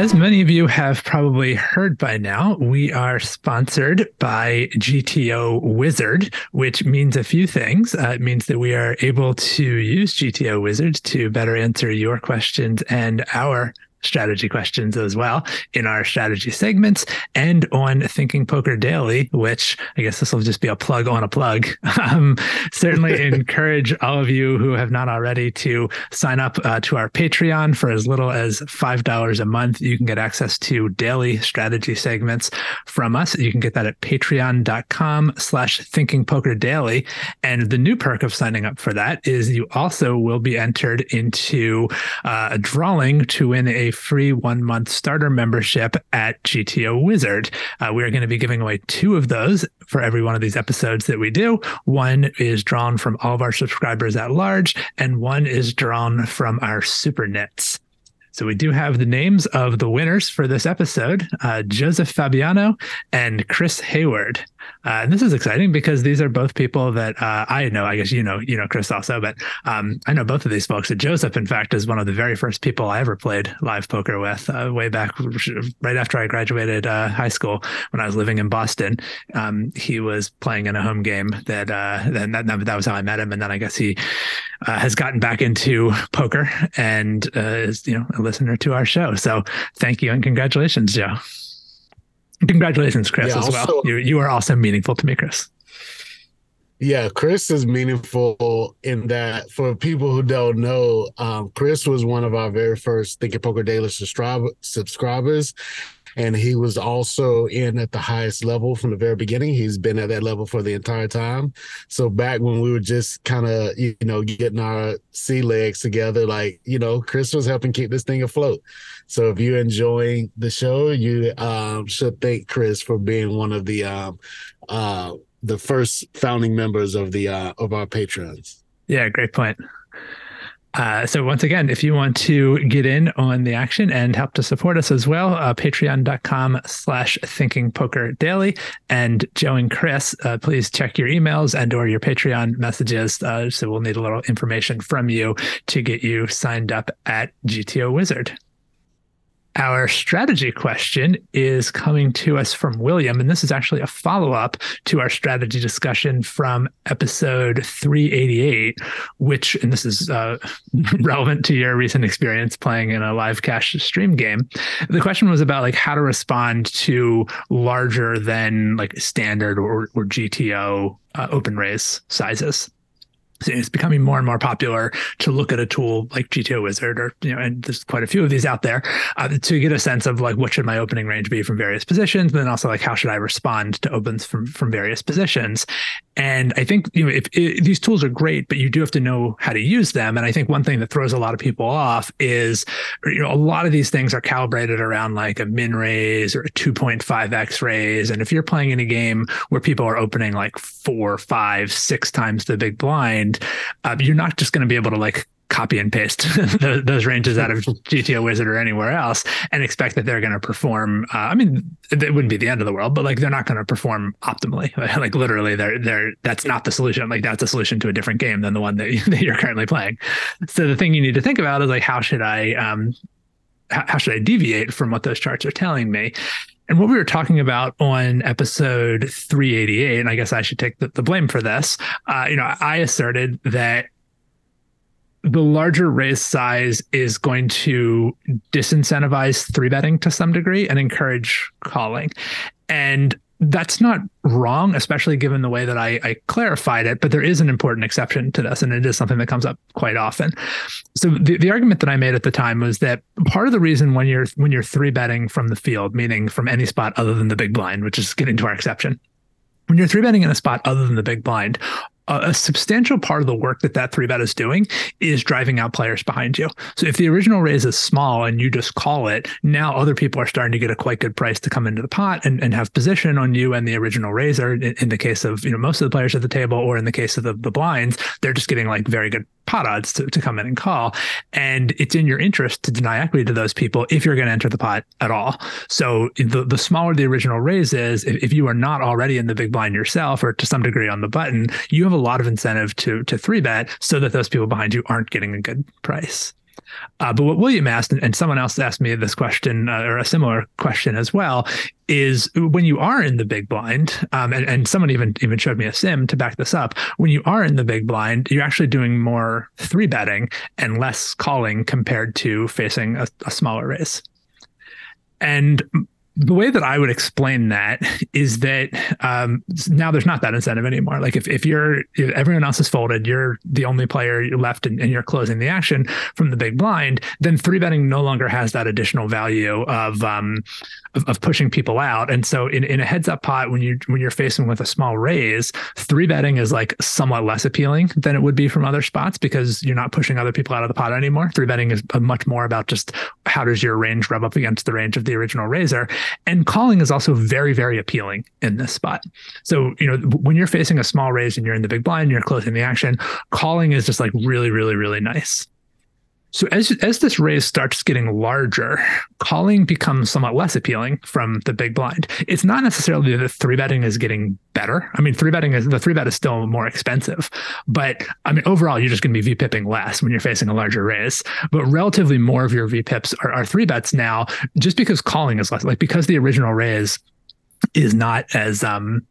As many of you have probably heard by now, we are sponsored by GTO Wizard, which means a few things. Uh, it means that we are able to use GTO Wizard to better answer your questions and our strategy questions as well in our strategy segments and on Thinking Poker Daily, which I guess this will just be a plug on a plug. Um, certainly encourage all of you who have not already to sign up uh, to our Patreon for as little as $5 a month. You can get access to daily strategy segments from us. You can get that at patreon.com slash thinking poker daily. And the new perk of signing up for that is you also will be entered into uh, a drawing to win a free one month starter membership at GTO Wizard. Uh, we are going to be giving away two of those for every one of these episodes that we do. One is drawn from all of our subscribers at large, and one is drawn from our super nets. So we do have the names of the winners for this episode: uh, Joseph Fabiano and Chris Hayward. Uh, and this is exciting because these are both people that uh, I know. I guess you know, you know Chris also, but um, I know both of these folks. Joseph, in fact, is one of the very first people I ever played live poker with, uh, way back right after I graduated uh, high school when I was living in Boston. Um, he was playing in a home game that, uh, that that was how I met him, and then I guess he has gotten back into poker and is you know listener to our show. So thank you and congratulations, Joe. Congratulations, Chris, Yeah, as well. also- You you are also meaningful to me, Chris. Yeah, Chris is meaningful in that for people who don't know, um, Chris was one of our very first Thinking Poker Daily subscribers. And he was also in at the highest level from the very beginning. He's been at that level for the entire time. So back when we were just kind of, you know, getting our sea legs together, like, you know, Chris was helping keep this thing afloat. So if you're enjoying the show, you um, should thank Chris for being one of the um, uh, the first founding members of the uh, of our patrons. Yeah, great point. Uh, so once again, if you want to get in on the action and help to support us as well, uh, patreon.com slash thinking poker daily. And Joe and Chris, uh, please check your emails and or your Patreon messages. Uh, so we'll need a little information from you to get you signed up at GTO Wizard. Our strategy question is coming to us from William, and this is actually a follow up to our strategy discussion from episode 388, which, and this is uh, relevant to your recent experience playing in a live cash stream game. The question was about like how to respond to larger than like standard or, or GTO uh, open raise sizes it's becoming more and more popular to look at a tool like GTO Wizard, or you know, and there's quite a few of these out there, uh, to get a sense of like what should my opening range be from various positions, but then also like how should I respond to opens from from various positions. And I think you know if, if these tools are great, but you do have to know how to use them. And I think one thing that throws a lot of people off is you know a lot of these things are calibrated around like a min raise or a 2.5x raise. And if you're playing in a game where people are opening like four, five, six times the big blind, uh, you're not just going to be able to like copy and paste those, those, ranges out of GTO Wizard or anywhere else and expect that they're going to perform. Uh, I mean, it wouldn't be the end of the world, but like they're not going to perform optimally. like literally, they're they're that's not the solution. Like that's a solution to a different game than the one that, that you're currently playing. So the thing you need to think about is like how should I um, how should I deviate from what those charts are telling me? And what we were talking about on episode 388, and I guess I should take the, the blame for this. Uh, you know, I asserted that the larger raise size is going to disincentivize three betting to some degree and encourage calling. And that's not wrong, especially given the way that I, I, clarified it. But there is an important exception to this, and it is something that comes up quite often. So the, the argument that I made at the time was that part of the reason when you're when you're three betting from the field, meaning from any spot other than the big blind, which is getting to our exception, when you're three betting in a spot other than the big blind, a substantial part of the work that that three bet is doing is driving out players behind you. So if the original raise is small and you just call it, now other people are starting to get a quite good price to come into the pot and, and have position on you and the original raiser. In, in the case of you know most of the players at the table, or in the case of the, the blinds, they're just getting like very good pot odds to, to come in and call. And it's in your interest to deny equity to those people if you're going to enter the pot at all. So the, the smaller the original raise is, if, if you are not already in the big blind yourself or to some degree on the button, you have a lot of incentive to to three bet so that those people behind you aren't getting a good price. Uh, but what William asked, and, someone else asked me this question uh, or a similar question as well, is when you are in the big blind, um, and, and someone even even showed me a sim to back this up. When you are in the big blind, you're actually doing more three betting and less calling compared to facing a, a smaller raise. And the way that I would explain that is that um, now there's not that incentive anymore. Like if, if you're if everyone else is folded, you're the only player left and, and, you're closing the action from the big blind, then three betting no longer has that additional value of um, of, of, pushing people out. And so in, in a heads up pot, when you when you're facing with a small raise, three betting is like somewhat less appealing than it would be from other spots because you're not pushing other people out of the pot anymore. Three betting is uh, much more about just how does your range rub up against the range of the original raiser. And calling is also very, very appealing in this spot. So, you know, when you're facing a small raise and you're in the big blind and you're closing the action, calling is just like really, really, really nice. So as as this raise starts getting larger, calling becomes somewhat less appealing from the big blind. It's not necessarily that three betting is getting better. I mean, three betting is the three bet is still more expensive, but I mean overall you're just going to be VPIPing less when you're facing a larger raise. But relatively more of your VPIPs are, are three bets now, just because calling is less. Like because the original raise is not as um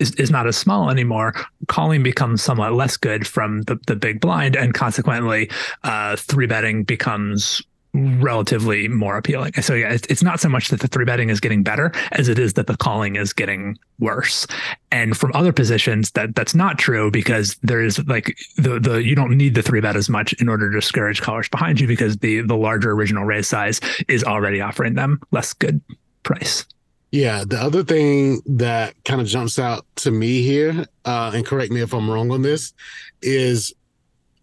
is, is not as small anymore, calling becomes somewhat less good from the, the big blind, and consequently, uh, three betting becomes relatively more appealing. So yeah, it's, it's not so much that the three betting is getting better as it is that the calling is getting worse. And from other positions, that that's not true because there is like the the you don't need the three bet as much in order to discourage callers behind you because the the larger original raise size is already offering them less good price. Yeah, the other thing that kind of jumps out to me here, uh, and correct me if I'm wrong on this, is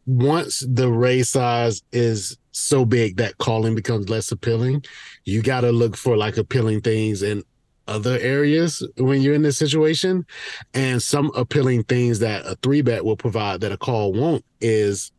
once the raise size is so big that calling becomes less appealing, you got to look for like appealing things in other areas when you're in this situation. And some appealing things that a three bet will provide that a call won't is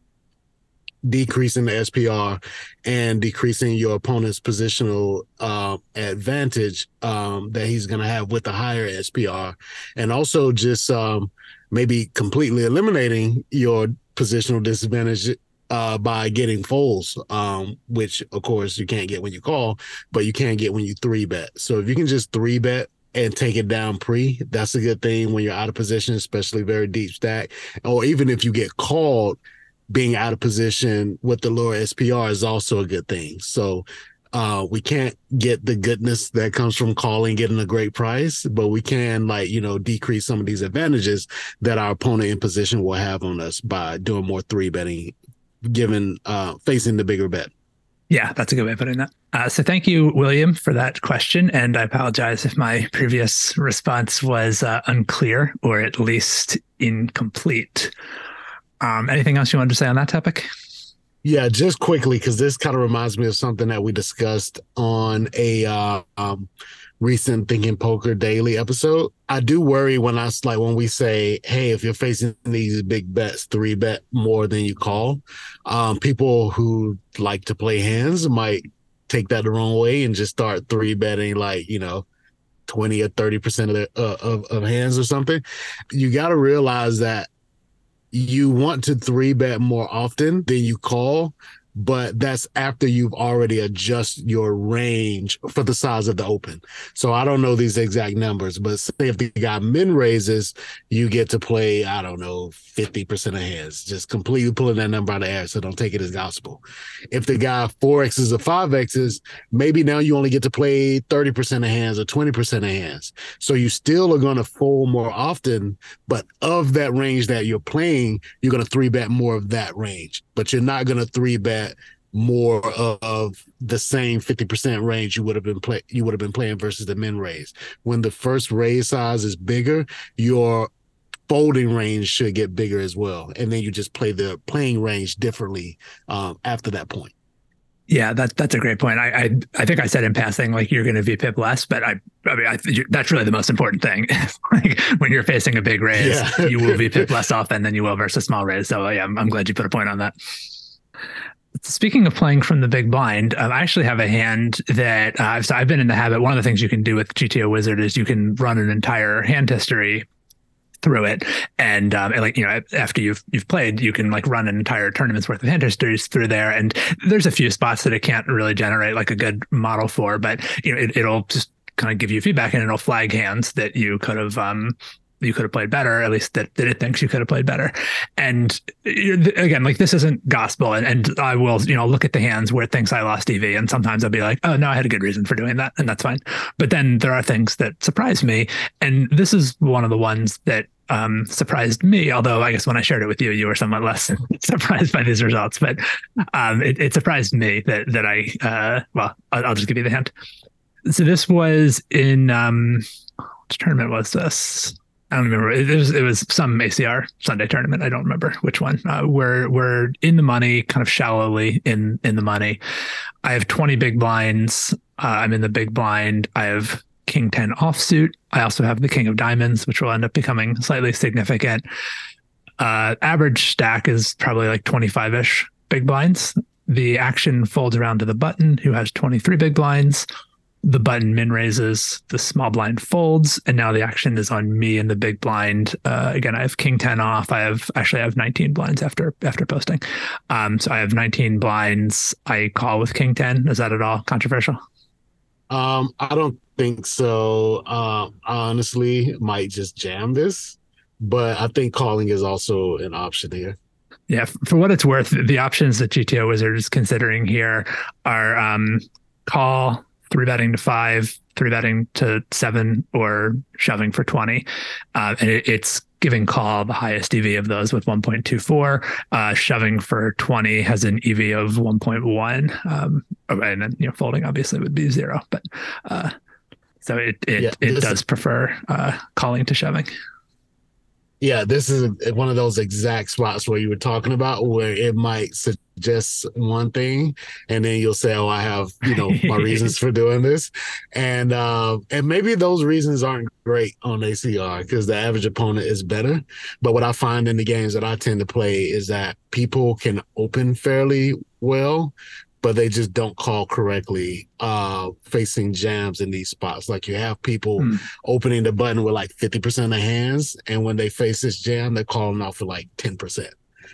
decreasing the SPR and decreasing your opponent's positional uh, advantage um, that he's going to have with the higher SPR, and also just um, maybe completely eliminating your positional disadvantage uh, by getting folds, um, which of course you can't get when you call, but you can get when you three bet. So if you can just three bet and take it down pre, that's a good thing when you're out of position, especially very deep stack, or even if you get called being out of position with the lower SPR is also a good thing. So uh, we can't get the goodness that comes from calling, getting a great price, but we can like, you know, decrease some of these advantages that our opponent in position will have on us by doing more three betting, given, uh, facing the bigger bet. Yeah, that's a good way of putting that. Uh, so thank you, William, for that question. And I apologize if my previous response was uh, unclear or at least incomplete. Um, anything else you wanted to say on that topic? Yeah, just quickly because this kind of reminds me of something that we discussed on a uh, um, recent Thinking Poker Daily episode. I do worry when I like when we say, "Hey, if you're facing these big bets, three bet more than you call." Um, people who like to play hands might take that the wrong way and just start three betting like you know 20 or 30 percent of the uh, of, of hands or something you got to realize that you want to three bet more often than you call but that's after you've already adjust your range for the size of the open. So I don't know these exact numbers, but say if the guy min raises, you get to play, I don't know, 50% of hands, just completely pulling that number out of air. So don't take it as gospel. If the guy four X's or five X's, maybe now you only get to play 30% of hands or 20% of hands. So you still are going to fold more often, but of that range that you're playing, you're going to three bet more of that range, but you're not going to three bet more of the same 50% range you would have been play you would have been playing versus the min raise. When the first raise size is bigger, your folding range should get bigger as well. And then you just play the playing range differently um, after that point. Yeah, that that's a great point. I I, I think I said in passing like you're going to VPIP less, but I I mean I, that's really the most important thing. like when you're facing a big raise, yeah. you will VPIP less often than you will versus small raise. So yeah, I'm, I'm glad you put a point on that. Speaking of playing from the big blind, um, I actually have a hand that uh, so I've been in the habit. One of the things you can do with GTO Wizard is you can run an entire hand history through it, and, um, and like you know, after you've you've played, you can like run an entire tournament's worth of hand histories through there. And there's a few spots that it can't really generate like a good model for, but you know, it, it'll just kind of give you feedback and it'll flag hands that you could have um, you could have played better, at least that, that it thinks you could have played better. And again, like this isn't gospel. And, and I will, you know, look at the hands where it thinks I lost EV. And sometimes I'll be like, oh, no, I had a good reason for doing that. And that's fine. But then there are things that surprise me. And this is one of the ones that um, surprised me. Although I guess when I shared it with you, you were somewhat less surprised by these results. But um, it, it, surprised me that that I uh, well, I'll, I'll, just give you the hint. So this was in um, which tournament was this? I don't remember. It was it was some ACR Sunday tournament. I don't remember which one. Uh, we're we're in the money, kind of shallowly in in the money. I have twenty big blinds. Uh, I'm in the big blind. I have King ten offsuit. I also have the King of Diamonds, which will end up becoming slightly significant. Uh, average stack is probably like twenty five ish big blinds. The action folds around to the button, who has twenty three big blinds the button min raises, the small blind folds, and now the action is on me and the big blind. Uh, again, I have king ten off. I have actually I have nineteen blinds after after posting. Um, so I have nineteen blinds. I call with king ten. Is that at all controversial? Um, I don't think so. Uh, honestly, might just jam this, but I think calling is also an option here. Yeah, for what it's worth, the options that GTO Wizard is considering here are um, call three betting to five, three betting to seven, or shoving for 20. Uh, and it, it's giving call the highest EV of those with 1.24. Uh, shoving for 20 has an EV of 1.1. Um, and then, you know, folding obviously would be zero. But uh, so it it, yeah, it does prefer uh, calling to shoving. Yeah, this is one of those exact spots where you were talking about where it might suggest one thing, and then you'll say, "Oh, I have you know my reasons for doing this," and uh, and maybe those reasons aren't great on ACR because the average opponent is better. But what I find in the games that I tend to play is that people can open fairly well, but they just don't call correctly uh facing jams in these spots like you have people mm. opening the button with like 50% of the hands and when they face this jam they're calling out for like 10%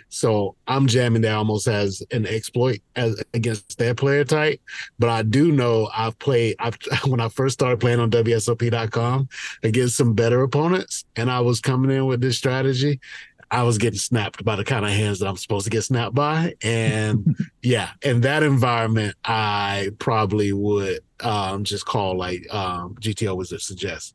so i'm jamming that almost as an exploit as against their player type but i do know i've played I've, when i first started playing on wsop.com against some better opponents and i was coming in with this strategy I was getting snapped by the kind of hands that I'm supposed to get snapped by. And yeah, in that environment, I probably would um, just call like um, GTO was suggest.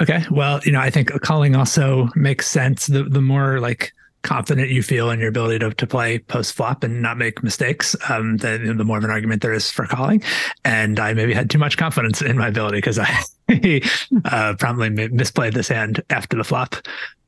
Okay. Well, you know, I think calling also makes sense. The the more like confident you feel in your ability to, to play post flop and not make mistakes, um, then the more of an argument there is for calling. And I maybe had too much confidence in my ability because I uh, promptly misplayed this hand after the flop.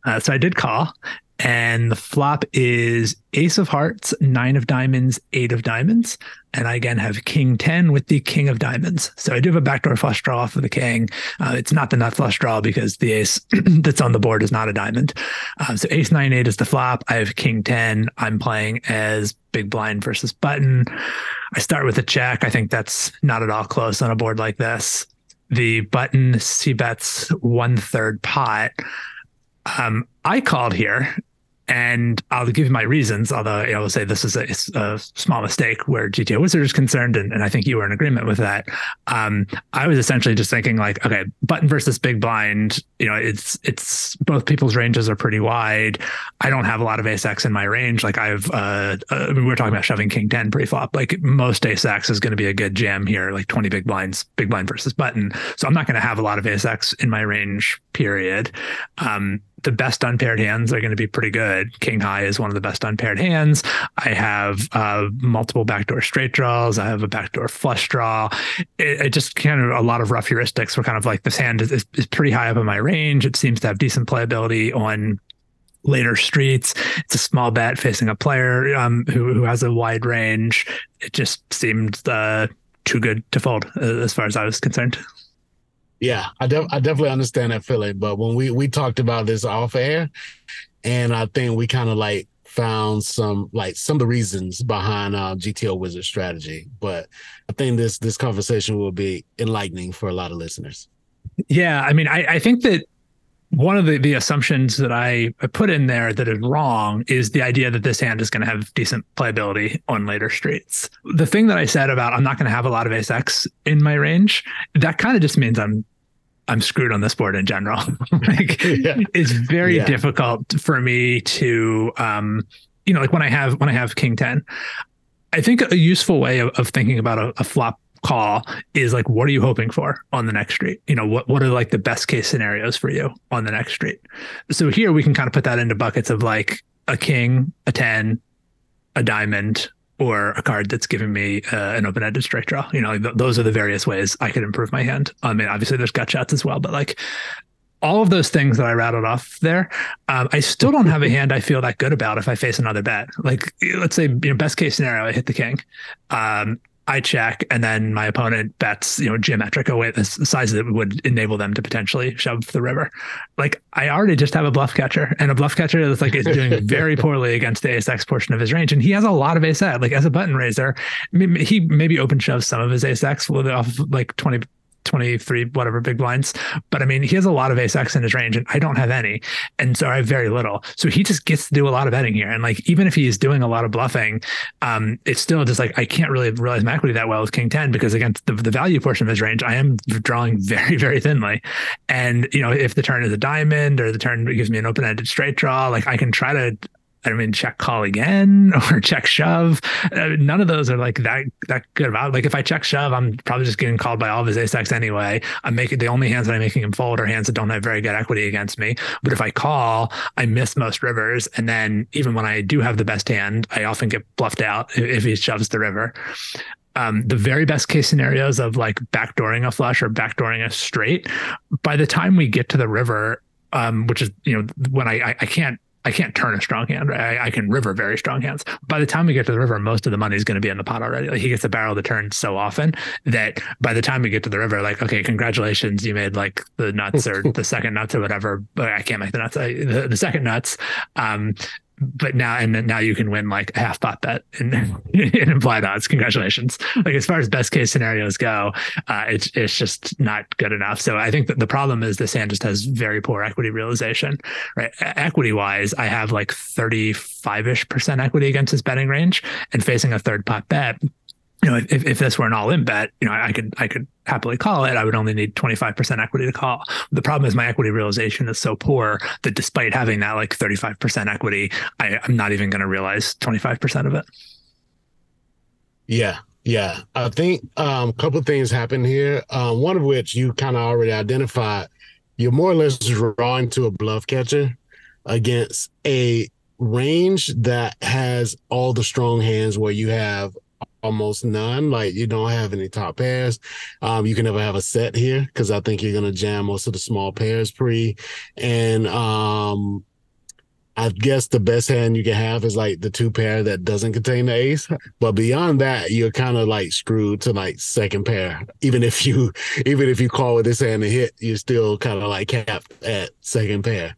Uh, so I did call, And the flop is Ace of Hearts, Nine of Diamonds, Eight of Diamonds. And I again have King 10 with the King of Diamonds. So I do have a backdoor flush draw for the King. Uh, it's not the nut flush draw because the ace that's on the board is not a diamond. Uh, so Ace 9 8 is the flop. I have King 10. I'm playing as Big Blind versus Button. I start with a check. I think that's not at all close on a board like this. The Button C bets one third pot. Um, I called here and I'll give you my reasons, although I will say this is a, a, small mistake where GTO Wizard is concerned, and, and, I think you were in agreement with that. Um, I was essentially just thinking like, okay, button versus big blind, you know, it's it's both people's ranges are pretty wide. I don't have a lot of ace in my range. Like I've, uh, uh, we're talking about shoving king ten pre-flop. Like most ace is going to be a good jam here, like twenty big blinds, big blind versus button. So I'm not going to have a lot of ace in my range. Period. Um, the best unpaired hands are going to be pretty good. King High is one of the best unpaired hands. I have uh, multiple backdoor straight draws. I have a backdoor flush draw. It, it, just kind of a lot of rough heuristics were kind of like this hand is, is pretty high up in my range. It seems to have decent playability on later streets. It's a small bet facing a player um, who who has a wide range. It just seemed uh, too good to fold uh, as far as I was concerned. Yeah, I, I definitely understand that feeling. But when we we talked about this off air, and I think we kind of like found some like some of the reasons behind uh, GTO Wizard strategy. But I think this this conversation will be enlightening for a lot of listeners. Yeah, I mean, I, I think that one of the, the assumptions that I, I put in there that is wrong is the idea that this hand is going to have decent playability on later streets. The thing that I said about I'm not going to have a lot of ace X in my range, that kind of just means I'm I'm screwed on this board in general. like yeah. it's very yeah. difficult for me to um you know like when I have when I have king 10 I think a useful way of, of thinking about a, a flop call is like what are you hoping for on the next street you know what what are like the best case scenarios for you on the next street so here we can kind of put that into buckets of like a king a 10 a diamond or a card that's giving me uh, an open-ended straight draw you know th- those are the various ways i could improve my hand i mean obviously there's gut shots as well but like all of those things that I rattled off there, um, I still don't have a hand I feel that good about if I face another bet. Like, let's say, you know, best case scenario, I hit the king. Um, I check, and then my opponent bets, you know, geometric away the size that would enable them to potentially shove the river. Like I already just have a bluff catcher, and a bluff catcher that's like is doing very poorly against the ace X portion of his range, and he has a lot of ace X. Like as a button raiser, he maybe open shoves some of his ace X off like twenty 23 whatever big blinds. But i mean he has a lot of ace x in his range and i don't have any. And so i have very little. So he just gets to do a lot of betting here. And like even if he's doing a lot of bluffing um it's still just like i can't really realize my equity that well with king 10 because against the, the value portion of his range i am drawing very very thinly. And you know if the turn is a diamond or the turn gives me an open-ended straight draw like i can try to I mean, check call again or check shove. Uh, none of those are like that that good about. Like if I check shove, I'm probably just getting called by all of his ace X anyway. I'm making the only hands that I'm making him fold are hands that don't have very good equity against me. But if I call, I miss most rivers, and then even when I do have the best hand, I often get bluffed out if he shoves the river. Um, the very best case scenarios of like backdooring a flush or backdooring a straight. By the time we get to the river, um, which is you know when I, I, I can't I can't turn a strong hand. Right? I, I, can river very strong hands. By the time we get to the river, most of the money is going to be in the pot already. Like he gets a barrel to turn so often that by the time we get to the river, like okay, congratulations, you made like the nuts or the second nuts or whatever. But I can't make the nuts. I, the, the second nuts. Um, but now and now you can win like a half pot bet in, in implied odds. Congratulations! Like as far as best case scenarios go, uh, it's it's just not good enough. So I think that the problem is this hand just has very poor equity realization. Right, equity wise, I have like thirty five ish percent equity against his betting range, and facing a third pot bet, you know, if, if this were an all-in bet, you know, I could I could happily call it. I would only need 25% equity to call. The problem is my equity realization is so poor that despite having that like 35% equity, I, I'm not even going to realize 25% of it. Yeah, yeah. I think um, a couple of things happen here. Um, one of which you kind of already identified. You're more or less drawing to a bluff catcher against a range that has all the strong hands where you have almost none. Like you don't have any top pairs. Um, you can never have a set here because I think you're gonna jam most of the small pairs pre. And um, I guess the best hand you can have is like the two pair that doesn't contain the ace. But beyond that, you're kind of like screwed to like second pair. Even if you even if you call with this hand and hit, you're still kind of like capped at second pair.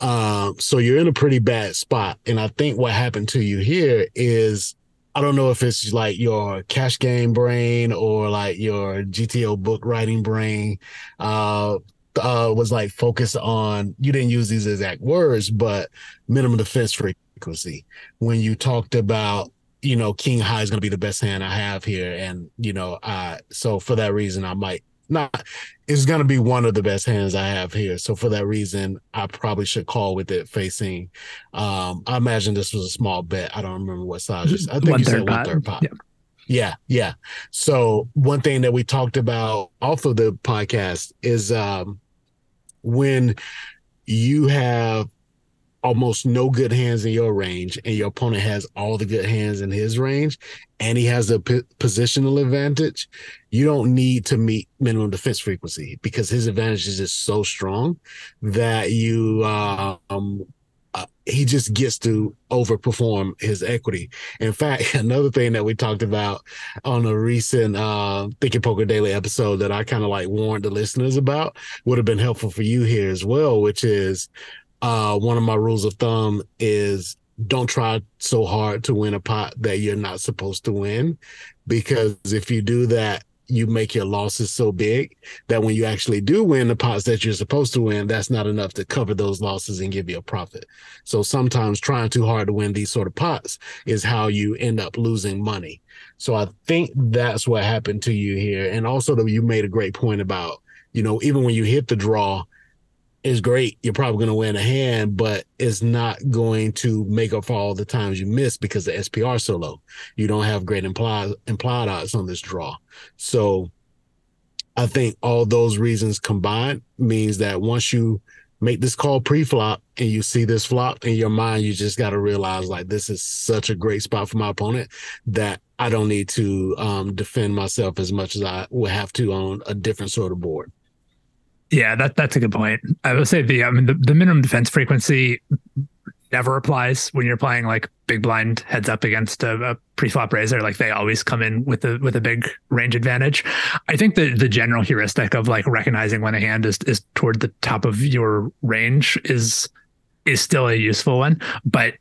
Um, so you're in a pretty bad spot. And I think what happened to you here is I don't know if it's like your cash game brain or like your GTO book writing brain. Uh, uh, was like focused on you didn't use these exact words, but minimum defense frequency. When you talked about, you know, King High is going to be the best hand I have here, and you know, uh, so for that reason, I might not. It's going to be one of the best hands I have here. So for that reason, I probably should call with it facing. Um, I imagine this was a small bet. I don't remember what size. I think One you said one pot. third pot. Yeah. Yeah, yeah. So one thing that we talked about off of the podcast is um when you have almost no good hands in your range and your opponent has all the good hands in his range and he has a positional advantage you don't need to meet minimum defense frequency because his advantage is just so strong that you uh, um uh, he just gets to overperform his equity. In fact, another thing that we talked about on a recent uh, Thinking Poker Daily episode that I kind of like warned the listeners about would have been helpful for you here as well, which is uh, one of my rules of thumb is don't try so hard to win a pot that you're not supposed to win. Because if you do that, you make your losses so big that when you actually do win the pots that you're supposed to win, that's not enough to cover those losses and give you a profit. So sometimes trying too hard to win these sort of pots is how you end up losing money. So I think that's what happened to you here. And also that you made a great point about, you know, even when you hit the draw, is great. You're probably going to win a hand, but it's not going to make up for all the times you miss because the SPR is so low. You don't have great implied implied odds on this draw. So I think all those reasons combined means that once you make this call pre-flop and you see this flop in your mind, you just got to realize like this is such a great spot for my opponent that I don't need to um, defend myself as much as I would have to on a different sort of board. Yeah, that that's a good point. I would say the I mean the, the minimum defense frequency never applies when you're playing like big blind heads up against a, a pre-flop raiser. Like they always come in with a with a big range advantage. I think the the general heuristic of like recognizing when a hand is is toward the top of your range is is still a useful one, but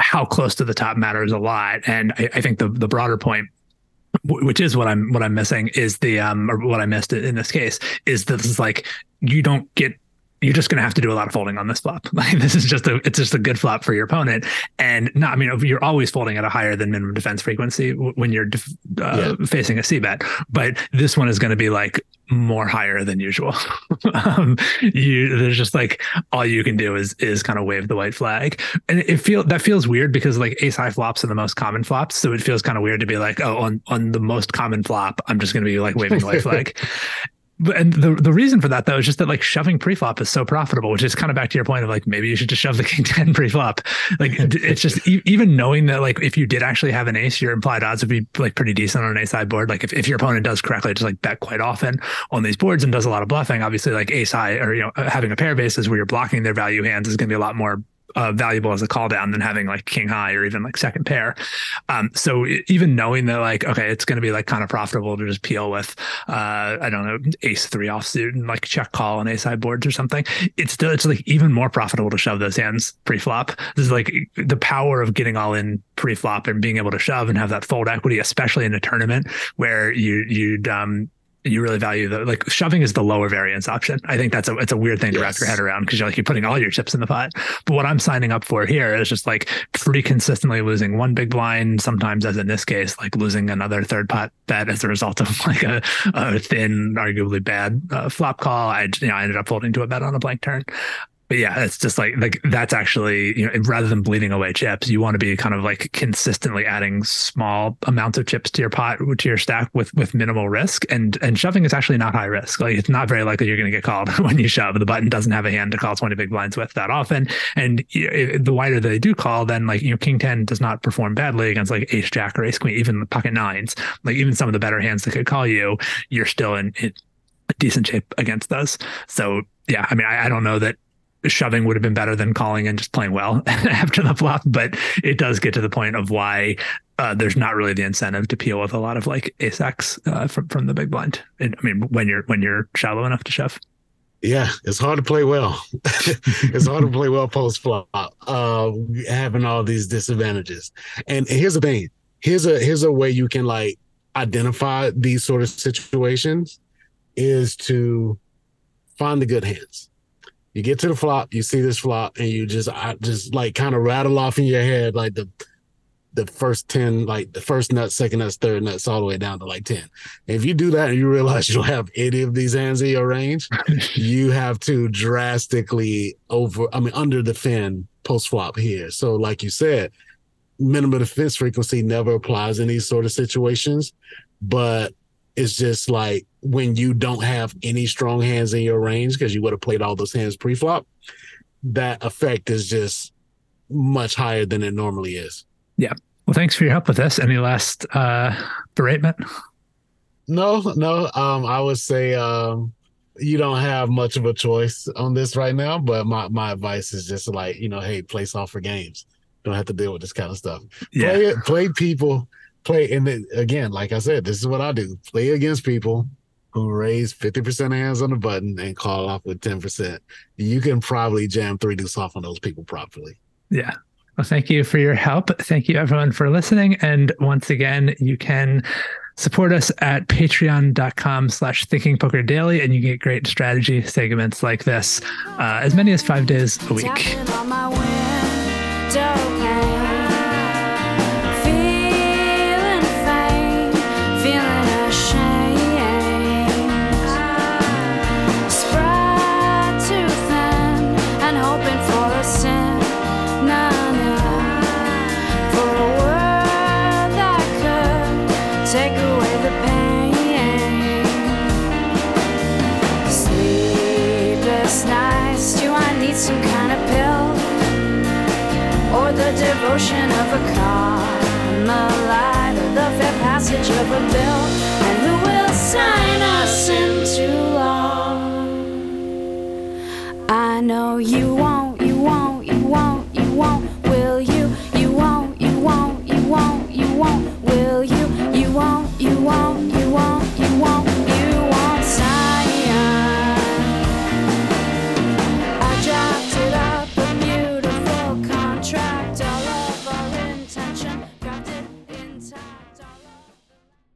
how close to the top matters a lot. And I, I think the the broader point which is what I'm what I'm missing is the um or what I missed in this case is this is like you don't get you're just going to have to do a lot of folding on this flop. Like this is just a it's just a good flop for your opponent, and no, I mean you're always folding at a higher than minimum defense frequency when you're def- uh, facing a c bet, but this one is going to be like more higher than usual. um, you there's just like all you can do is is kind of wave the white flag, and it feel that feels weird because like ace high flops are the most common flops, so it feels kind of weird to be like oh on on the most common flop I'm just going to be like waving the white flag. And the the reason for that though is just that like shoving pre-flop is so profitable, which is kind of back to your point of like maybe you should just shove the king ten pre-flop. Like it's just e- even knowing that like if you did actually have an ace, your implied odds would be like pretty decent on an ace high board. Like if, if your opponent does correctly, just like bet quite often on these boards and does a lot of bluffing, obviously like ace high or you know uh, having a pair of basis where you're blocking their value hands is going to be a lot more uh, valuable as a call down than having like king high or even like second pair. Um, so even knowing that like okay, it's going to be like kind of profitable to just peel with uh, I don't know ace three offsuit and like check call on ace high boards or something. It's still it's like even more profitable to shove those hands pre-flop. This is like the power of getting all in pre-flop and being able to shove and have that fold equity, especially in a tournament where you you'd um you really value the like shoving is the lower variance option. I think that's a it's a weird thing to wrap your head around because you're like you're putting all your chips in the pot. But what I'm signing up for here is just like pretty consistently losing one big blind, sometimes as in this case, like losing another third pot bet as a result of like a, a thin, arguably bad uh, flop call. I you know I ended up folding to a bet on a blank turn. But yeah, it's just like like that's actually you know rather than bleeding away chips, you want to be kind of like consistently adding small amounts of chips to your pot to your stack with with minimal risk. And and shoving is actually not high risk. Like it's not very likely you're going to get called when you shove. The button doesn't have a hand to call twenty big blinds with that often. And know, the wider they do call, then like you know king ten does not perform badly against like ace jack or ace queen, even the pocket nines. Like even some of the better hands that could call you, you're still in, in decent shape against those. So yeah, I mean I, I don't know that shoving would have been better than calling and just playing well after the flop. But it does get to the point of why uh, there's not really the incentive to peel with a lot of like ace uh, from from the big blind. And, I mean, when you're when you're shallow enough to shove. Yeah, it's hard to play well. it's hard to play well post flop, uh, having all these disadvantages. And here's the thing: here's a here's a way you can like identify these sort of situations is to find the good hands. You get to the flop, you see this flop, and you just I just like kind of rattle off in your head like the the first 10, like the first nut, second nuts, third nuts, all the way down to like 10. If you do that and you realize you don't have any of these hands in your range, you have to drastically over, I mean, underdefend post flop here. So, like you said, minimum defense frequency never applies in these sort of situations, but it's just like when you don't have any strong hands in your range because you would have played all those hands pre flop, that effect is just much higher than it normally is. Yeah. Well, thanks for your help with this. Any last uh, beratement? No, no. Um, I would say um, you don't have much of a choice on this right now, but my, my advice is just like, you know, hey, play softer games. Don't have to deal with this kind of stuff. Yeah. Play it, play people, play and then again, like I said, this is what I do. Play against people who raise 50% hands on the button and call off with 10%. You can probably jam three deuce off on those people properly. Yeah. Well, thank you for your help. Thank you, everyone, for listening. And once again, you can support us at patreon.com slash thinking poker daily and you get great strategy segments like this uh, as many as five days a week with the devotion of a Carmelite, or the fair passage of a bill, and who will sign us into law. I know you won't, you won't, you won't, you won't, will you? You won't, you won't, you won't, you won't, will you? You won't, you won't.